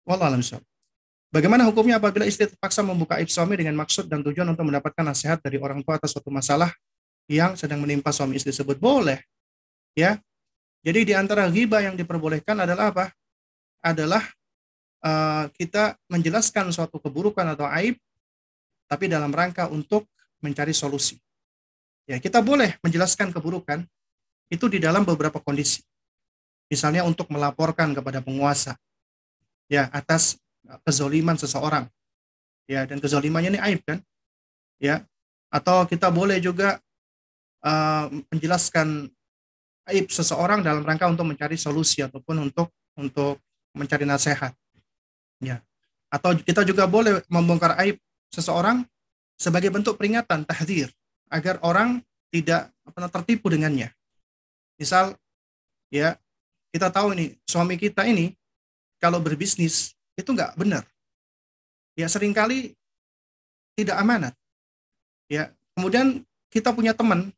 Speaker 2: wallahualam Bagaimana hukumnya apabila istri terpaksa membuka aib suami dengan maksud dan tujuan untuk mendapatkan nasihat dari orang tua atas suatu masalah yang sedang menimpa suami istri tersebut? Boleh. Ya. Jadi di antara ghibah yang diperbolehkan adalah apa? Adalah uh, kita menjelaskan suatu keburukan atau aib tapi dalam rangka untuk mencari solusi. Ya, kita boleh menjelaskan keburukan itu di dalam beberapa kondisi. Misalnya untuk melaporkan kepada penguasa ya atas kezoliman seseorang. Ya, dan kezolimannya ini aib kan? Ya. Atau kita boleh juga uh, menjelaskan aib seseorang dalam rangka untuk mencari solusi ataupun untuk untuk mencari nasihat. Ya. Atau kita juga boleh membongkar aib seseorang sebagai bentuk peringatan tahdir agar orang tidak pernah tertipu dengannya. Misal ya kita tahu ini suami kita ini kalau berbisnis itu nggak benar. Ya sering kali tidak amanat. Ya kemudian kita punya teman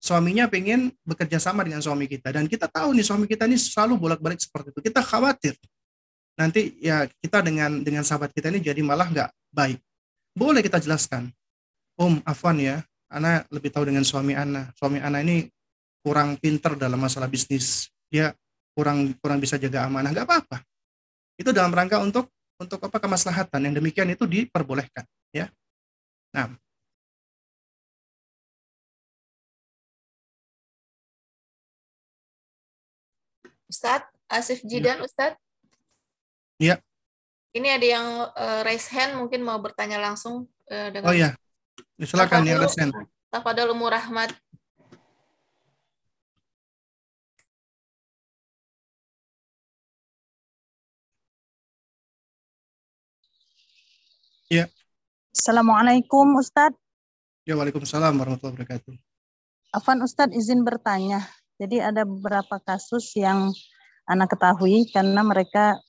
Speaker 2: suaminya pengen bekerja sama dengan suami kita dan kita tahu nih suami kita ini selalu bolak-balik seperti itu. Kita khawatir nanti ya kita dengan dengan sahabat kita ini jadi malah nggak baik. Boleh kita jelaskan? Om Afwan ya Ana lebih tahu dengan suami Ana. Suami Ana ini kurang pinter dalam masalah bisnis. Dia kurang kurang bisa jaga amanah. Nggak apa-apa itu dalam rangka untuk untuk apa kemaslahatan yang demikian itu diperbolehkan ya nah
Speaker 1: Ustadz, Asif Jidan, Ustadz.
Speaker 2: Ya.
Speaker 1: Ini ada yang uh, raise hand mungkin mau bertanya langsung uh, dengan
Speaker 2: Oh ya. Silakan yang raise hand.
Speaker 1: Tafadhol Umur Rahmat.
Speaker 2: Ya.
Speaker 3: Assalamualaikum Ustadz.
Speaker 2: Ya, Waalaikumsalam warahmatullahi wabarakatuh.
Speaker 3: Afan Ustadz izin bertanya. Jadi ada beberapa kasus yang anak ketahui karena mereka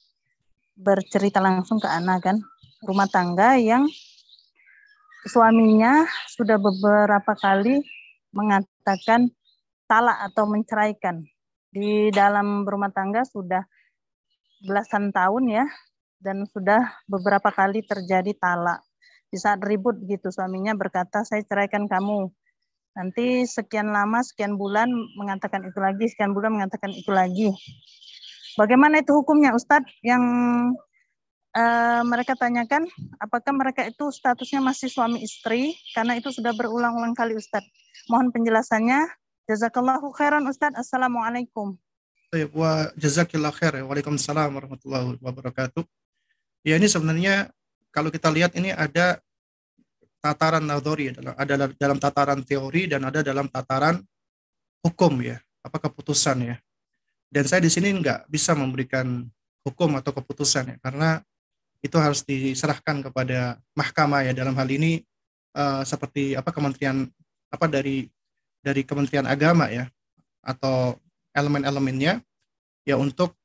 Speaker 3: bercerita langsung ke anak kan. Rumah tangga yang suaminya sudah beberapa kali mengatakan talak atau menceraikan. Di dalam rumah tangga sudah belasan tahun ya, dan sudah beberapa kali terjadi talak. Di saat ribut gitu suaminya berkata saya ceraikan kamu. Nanti sekian lama, sekian bulan mengatakan itu lagi, sekian bulan mengatakan itu lagi. Bagaimana itu hukumnya Ustadz yang uh, mereka tanyakan apakah mereka itu statusnya masih suami istri karena itu sudah berulang-ulang kali Ustadz. Mohon penjelasannya. Jazakallahu khairan Ustadz. Assalamualaikum.
Speaker 2: Wa jazakillah khair. Waalaikumsalam warahmatullahi wabarakatuh. Ya ini sebenarnya kalau kita lihat ini ada tataran nadori ada dalam tataran teori dan ada dalam tataran hukum ya, apa keputusan ya. Dan saya di sini nggak bisa memberikan hukum atau keputusan ya, karena itu harus diserahkan kepada mahkamah ya dalam hal ini uh, seperti apa kementerian apa dari dari Kementerian Agama ya atau elemen-elemennya ya untuk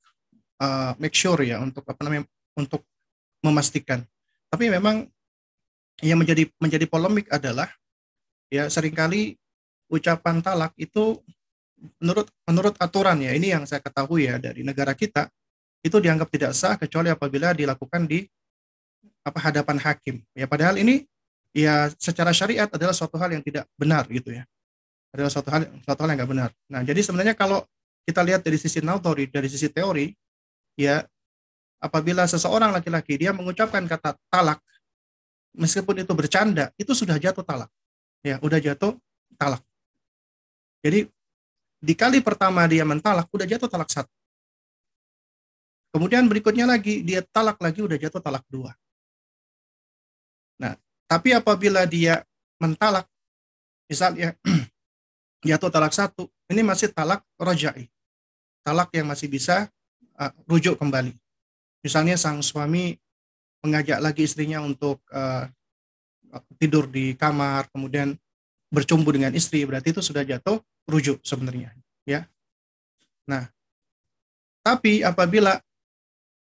Speaker 2: uh, make sure ya untuk apa namanya untuk memastikan. Tapi memang yang menjadi menjadi polemik adalah ya sering kali ucapan talak itu menurut menurut aturan ya ini yang saya ketahui ya dari negara kita itu dianggap tidak sah kecuali apabila dilakukan di apa hadapan hakim. Ya padahal ini ya secara syariat adalah suatu hal yang tidak benar gitu ya. Adalah suatu hal suatu hal yang nggak benar. Nah jadi sebenarnya kalau kita lihat dari sisi natori dari sisi teori ya apabila seseorang laki-laki dia mengucapkan kata talak meskipun itu bercanda itu sudah jatuh talak. Ya udah jatuh talak. Jadi di kali pertama dia mentalak udah jatuh talak satu. Kemudian berikutnya lagi dia talak lagi udah jatuh talak dua. Nah tapi apabila dia mentalak misalnya jatuh talak satu ini masih talak rojai. Talak yang masih bisa uh, rujuk kembali misalnya sang suami mengajak lagi istrinya untuk uh, tidur di kamar, kemudian bercumbu dengan istri, berarti itu sudah jatuh rujuk sebenarnya, ya. Nah, tapi apabila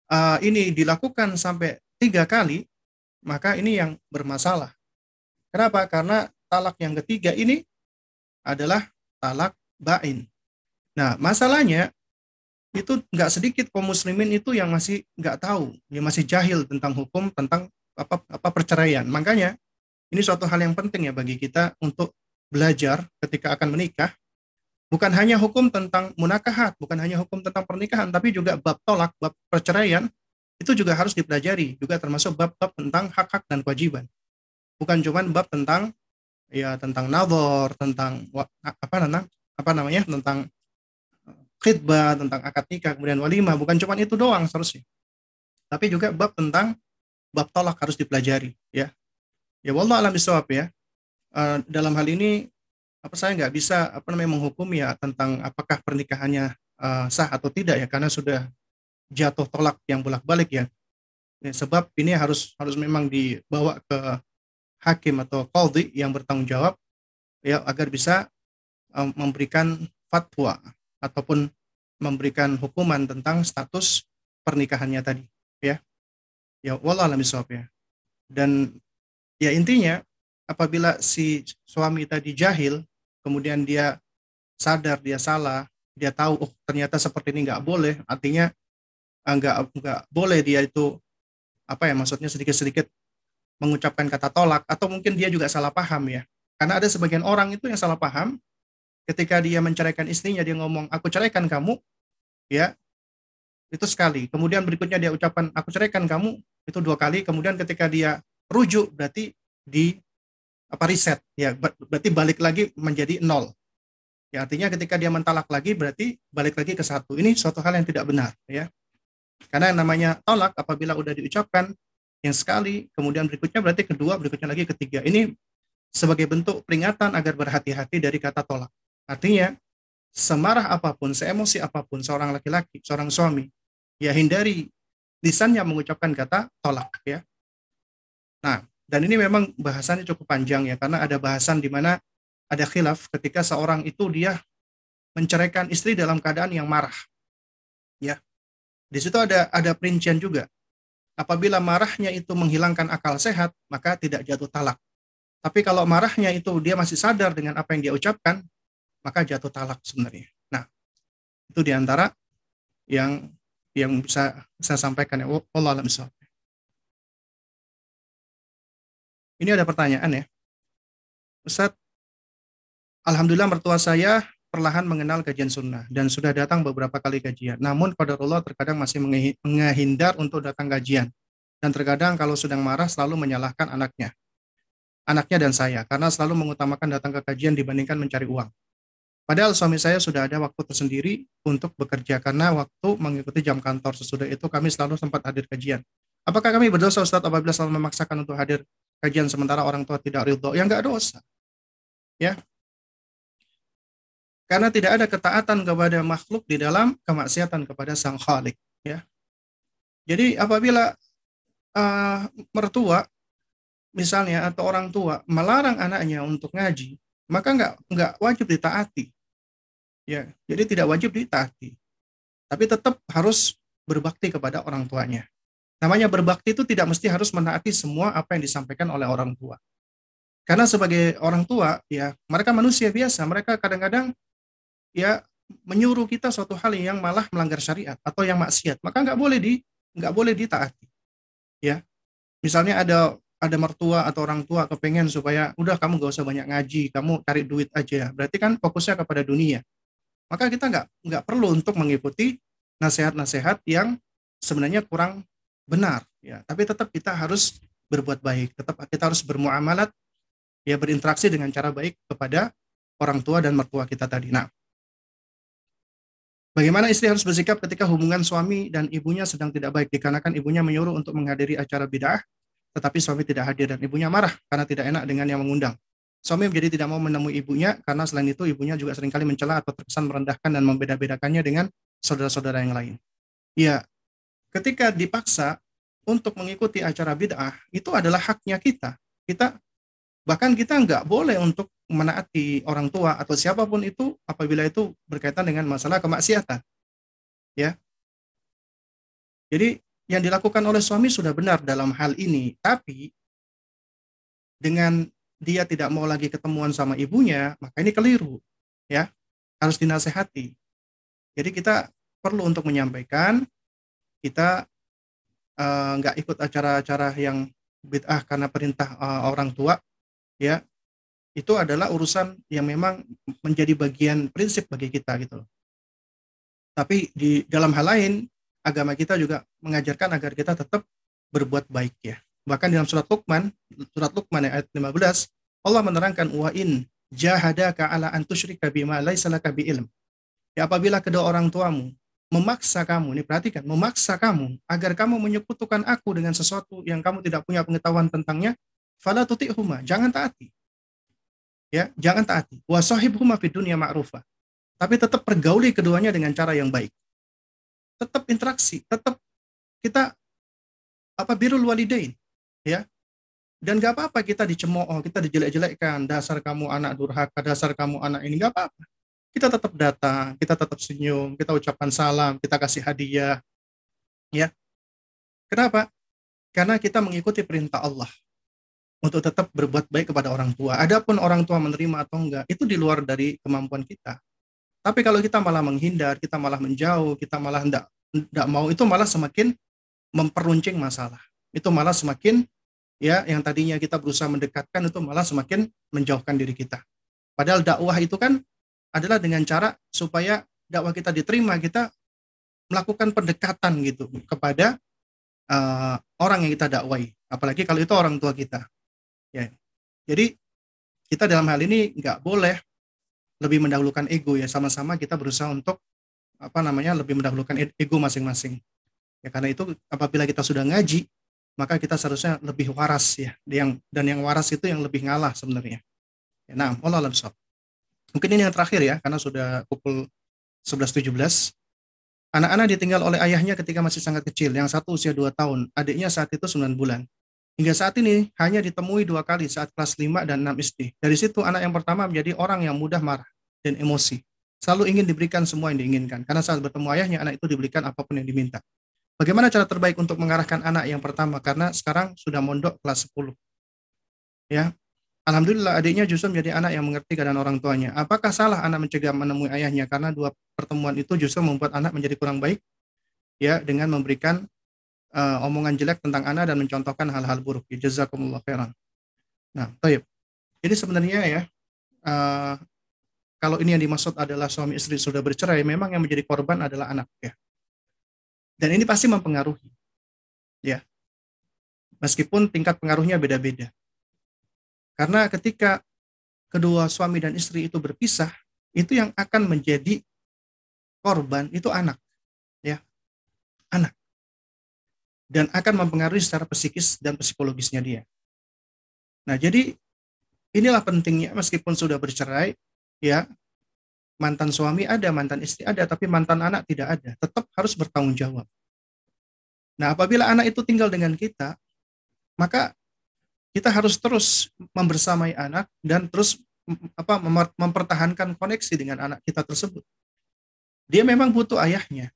Speaker 2: uh, ini dilakukan sampai tiga kali, maka ini yang bermasalah. Kenapa? Karena talak yang ketiga ini adalah talak bain. Nah, masalahnya itu nggak sedikit kaum muslimin itu yang masih nggak tahu, yang masih jahil tentang hukum tentang apa apa perceraian. Makanya ini suatu hal yang penting ya bagi kita untuk belajar ketika akan menikah. Bukan hanya hukum tentang munakahat, bukan hanya hukum tentang pernikahan, tapi juga bab tolak, bab perceraian itu juga harus dipelajari, juga termasuk bab-bab tentang hak-hak dan kewajiban. Bukan cuma bab tentang ya tentang nazar, tentang apa namanya apa namanya tentang khidbah, tentang akad nikah, kemudian walimah, bukan cuma itu doang seharusnya. Tapi juga bab tentang bab tolak harus dipelajari, ya. Ya wallah alam ya. Uh, dalam hal ini apa saya nggak bisa apa namanya menghukum ya tentang apakah pernikahannya uh, sah atau tidak ya karena sudah jatuh tolak yang bolak-balik ya. ya. Sebab ini harus harus memang dibawa ke hakim atau qadhi yang bertanggung jawab ya agar bisa um, memberikan fatwa ataupun memberikan hukuman tentang status pernikahannya tadi ya. Ya wallah alam ya. Dan ya intinya apabila si suami tadi jahil kemudian dia sadar dia salah dia tahu oh ternyata seperti ini nggak boleh artinya ah, nggak nggak boleh dia itu apa ya maksudnya sedikit-sedikit mengucapkan kata tolak atau mungkin dia juga salah paham ya. Karena ada sebagian orang itu yang salah paham ketika dia menceraikan istrinya dia ngomong aku ceraikan kamu ya. Itu sekali. Kemudian berikutnya dia ucapan aku ceraikan kamu itu dua kali. Kemudian ketika dia rujuk berarti di apa riset ya. Berarti balik lagi menjadi nol. Ya artinya ketika dia mentalak lagi berarti balik lagi ke satu. Ini suatu hal yang tidak benar ya. Karena yang namanya tolak apabila udah diucapkan yang sekali, kemudian berikutnya berarti kedua, berikutnya lagi ketiga. Ini sebagai bentuk peringatan agar berhati-hati dari kata tolak. Artinya, semarah apa pun, seemosi apa pun seorang laki-laki, seorang suami, ya hindari lisannya mengucapkan kata tolak ya. Nah, dan ini memang bahasannya cukup panjang ya karena ada bahasan di mana ada khilaf ketika seorang itu dia menceraikan istri dalam keadaan yang marah. Ya. Di situ ada ada perincian juga. Apabila marahnya itu menghilangkan akal sehat, maka tidak jatuh talak. Tapi kalau marahnya itu dia masih sadar dengan apa yang dia ucapkan, maka jatuh talak sebenarnya. Nah, itu di antara yang yang bisa saya sampaikan ya. Allah alam Ini ada pertanyaan ya. Ustaz, Alhamdulillah mertua saya perlahan mengenal kajian sunnah dan sudah datang beberapa kali kajian. Namun pada Allah terkadang masih menghindar untuk datang kajian. Dan terkadang kalau sedang marah selalu menyalahkan anaknya. Anaknya dan saya, karena selalu mengutamakan datang ke kajian dibandingkan mencari uang. Padahal suami saya sudah ada waktu tersendiri untuk bekerja karena waktu mengikuti jam kantor sesudah itu kami selalu sempat hadir kajian. Apakah kami berdosa Ustaz apabila selalu memaksakan untuk hadir kajian sementara orang tua tidak ridho? Ya enggak dosa. Ya, karena tidak ada ketaatan kepada makhluk di dalam kemaksiatan kepada sang khalik ya jadi apabila uh, mertua misalnya atau orang tua melarang anaknya untuk ngaji maka nggak nggak wajib ditaati ya jadi tidak wajib ditaati tapi tetap harus berbakti kepada orang tuanya namanya berbakti itu tidak mesti harus menaati semua apa yang disampaikan oleh orang tua karena sebagai orang tua ya mereka manusia biasa mereka kadang-kadang ya menyuruh kita suatu hal yang malah melanggar syariat atau yang maksiat, maka nggak boleh di nggak boleh ditaati. Ya, misalnya ada ada mertua atau orang tua kepengen supaya udah kamu gak usah banyak ngaji, kamu cari duit aja. Berarti kan fokusnya kepada dunia. Maka kita nggak nggak perlu untuk mengikuti nasihat-nasihat yang sebenarnya kurang benar. Ya, tapi tetap kita harus berbuat baik. Tetap kita harus bermuamalat, ya berinteraksi dengan cara baik kepada orang tua dan mertua kita tadi. Nah, Bagaimana istri harus bersikap ketika hubungan suami dan ibunya sedang tidak baik dikarenakan ibunya menyuruh untuk menghadiri acara bid'ah, tetapi suami tidak hadir dan ibunya marah karena tidak enak dengan yang mengundang. Suami menjadi tidak mau menemui ibunya karena selain itu ibunya juga sering kali mencela atau terkesan merendahkan dan membeda-bedakannya dengan saudara-saudara yang lain. Ya, ketika dipaksa untuk mengikuti acara bid'ah, itu adalah haknya kita. Kita bahkan kita nggak boleh untuk menaati orang tua atau siapa pun itu apabila itu berkaitan dengan masalah kemaksiatan. Ya. Jadi yang dilakukan oleh suami sudah benar dalam hal ini, tapi dengan dia tidak mau lagi ketemuan sama ibunya, maka ini keliru. Ya. Harus dinasehati. Jadi kita perlu untuk menyampaikan kita uh, nggak ikut acara-acara yang bid'ah karena perintah uh, orang tua ya itu adalah urusan yang memang menjadi bagian prinsip bagi kita gitu. Tapi di dalam hal lain agama kita juga mengajarkan agar kita tetap berbuat baik ya. Bahkan dalam surat Luqman, surat Luqman ayat 15, Allah menerangkan wa in jahadaka ala an tusyrika bima laisa laka bi ilm. Ya apabila kedua orang tuamu memaksa kamu, ini perhatikan, memaksa kamu agar kamu menyekutukan aku dengan sesuatu yang kamu tidak punya pengetahuan tentangnya, fala tuti'huma, jangan taati. Ya jangan taati. Wa sahibhuma fid dunya ma'rufa. Tapi tetap pergauli keduanya dengan cara yang baik. Tetap interaksi tetap kita apa birul walidain ya dan gak apa-apa kita dicemooh kita dijelek-jelekkan dasar kamu anak durhaka dasar kamu anak ini gak apa-apa kita tetap datang kita tetap senyum kita ucapkan salam kita kasih hadiah ya kenapa karena kita mengikuti perintah Allah untuk tetap berbuat baik kepada orang tua. Adapun orang tua menerima atau enggak, itu di luar dari kemampuan kita. Tapi kalau kita malah menghindar, kita malah menjauh, kita malah enggak, enggak mau, itu malah semakin memperuncing masalah. Itu malah semakin ya yang tadinya kita berusaha mendekatkan itu malah semakin menjauhkan diri kita. Padahal dakwah itu kan adalah dengan cara supaya dakwah kita diterima, kita melakukan pendekatan gitu kepada uh, orang yang kita dakwai. Apalagi kalau itu orang tua kita. Ya. Jadi kita dalam hal ini nggak boleh lebih mendahulukan ego ya sama-sama kita berusaha untuk apa namanya lebih mendahulukan e-, ego masing-masing. Ya karena itu apabila kita sudah ngaji, maka kita seharusnya lebih waras ya. Yang dan yang waras itu yang lebih ngalah sebenarnya. Ya, nah, Allah alam Mungkin ini yang terakhir ya, karena sudah pukul 11.17. Anak-anak ditinggal oleh ayahnya ketika masih sangat kecil, yang satu usia 2 tahun, adiknya saat itu 9 bulan. Hingga saat ini hanya ditemui dua kali saat kelas 5 dan 6 SD. Dari situ anak yang pertama menjadi orang yang mudah marah dan emosi. Selalu ingin diberikan semua yang diinginkan. Karena saat bertemu ayahnya, anak itu diberikan apa pun yang diminta. Bagaimana cara terbaik untuk mengarahkan anak yang pertama? Karena sekarang sudah mondok kelas 10. Ya, Alhamdulillah adiknya justru menjadi anak yang mengerti keadaan orang tuanya. Apakah salah anak mencegah menemui ayahnya karena dua pertemuan itu justru membuat anak menjadi kurang baik? Ya, dengan memberikan uh, omongan jelek tentang anak dan mencontohkan hal-hal buruk. Ya, jazakumullah khairan. Nah, taib. Jadi sebenarnya ya, uh, kalau ini yang dimaksud adalah suami istri sudah bercerai, memang yang menjadi korban adalah anak ya. Dan ini pasti mempengaruhi. Ya. Meskipun tingkat pengaruhnya beda-beda. Karena ketika kedua suami dan istri itu berpisah, itu yang akan menjadi korban itu anak. Ya. Anak. Dan akan mempengaruhi secara psikis dan psikologisnya dia. Nah, jadi inilah pentingnya meskipun sudah bercerai, ya, mantan suami ada, mantan istri ada, tapi mantan anak tidak ada. Tetap harus bertanggung jawab. Nah, apabila anak itu tinggal dengan kita, maka kita harus terus membersamai anak dan terus apa mempertahankan koneksi dengan anak kita tersebut. Dia memang butuh ayahnya.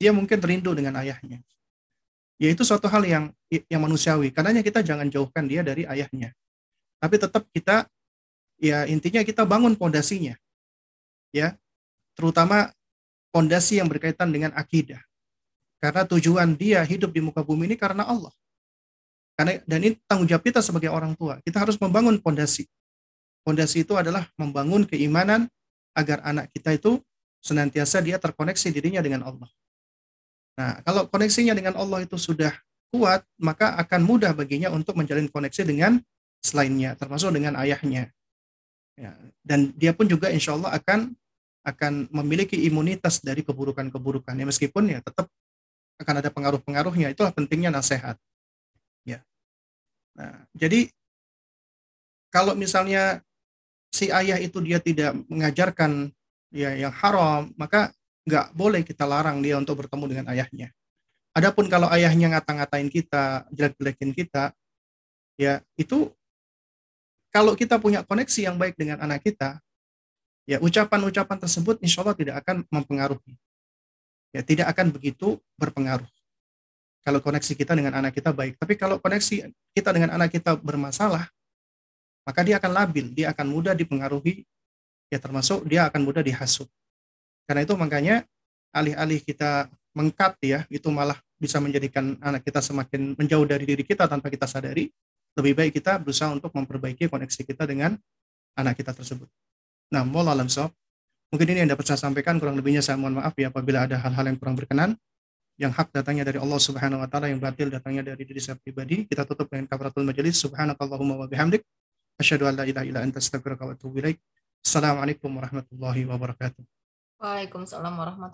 Speaker 2: Dia mungkin rindu dengan ayahnya. Yaitu suatu hal yang yang manusiawi. Karenanya kita jangan jauhkan dia dari ayahnya. Tapi tetap kita ya intinya kita bangun pondasinya ya terutama pondasi yang berkaitan dengan akidah. Karena tujuan dia hidup di muka bumi ini karena Allah. Karena dan ini tanggung jawab kita sebagai orang tua. Kita harus membangun pondasi pondasi itu adalah membangun keimanan agar anak kita itu senantiasa dia terkoneksi dirinya dengan Allah. Nah kalau koneksinya dengan Allah itu sudah kuat maka akan mudah baginya untuk menjalin koneksi dengan selainnya termasuk dengan ayahnya. Ya, dan dia pun juga insya Allah akan akan memiliki imunitas dari keburukan-keburukan. Ya meskipun ya tetap akan ada pengaruh-pengaruhnya itulah pentingnya nasihat. Ya. Nah jadi kalau misalnya si ayah itu dia tidak mengajarkan ya yang haram maka nggak boleh kita larang dia untuk bertemu dengan ayahnya. Adapun kalau ayahnya ngata-ngatain kita jelek-jelekin kita ya itu kalau kita punya koneksi yang baik dengan anak kita ya ucapan-ucapan tersebut insya Allah tidak akan mempengaruhi. Ya, tidak akan begitu berpengaruh. Kalau koneksi kita dengan anak kita baik. Tapi kalau koneksi kita dengan anak kita bermasalah, maka dia akan labil, dia akan mudah dipengaruhi, ya termasuk dia akan mudah dihasut. Karena itu makanya alih-alih kita mengkat ya, itu malah bisa menjadikan anak kita semakin menjauh dari diri kita tanpa kita sadari. Lebih baik kita berusaha untuk memperbaiki koneksi kita dengan anak kita tersebut. Nah, mohon alam sob. Mungkin ini yang dapat saya sampaikan, kurang lebihnya saya mohon maaf ya apabila ada hal-hal yang kurang berkenan. Yang hak datangnya dari Allah Subhanahu wa taala, yang batil datangnya dari diri saya pribadi. Kita tutup dengan kafaratul majelis. Subhanakallahumma wa bihamdik. Asyhadu an la ilaha illa anta astaghfiruka wa atubu ilaik. Assalamualaikum warahmatullahi wabarakatuh.
Speaker 1: Waalaikumsalam warahmatullahi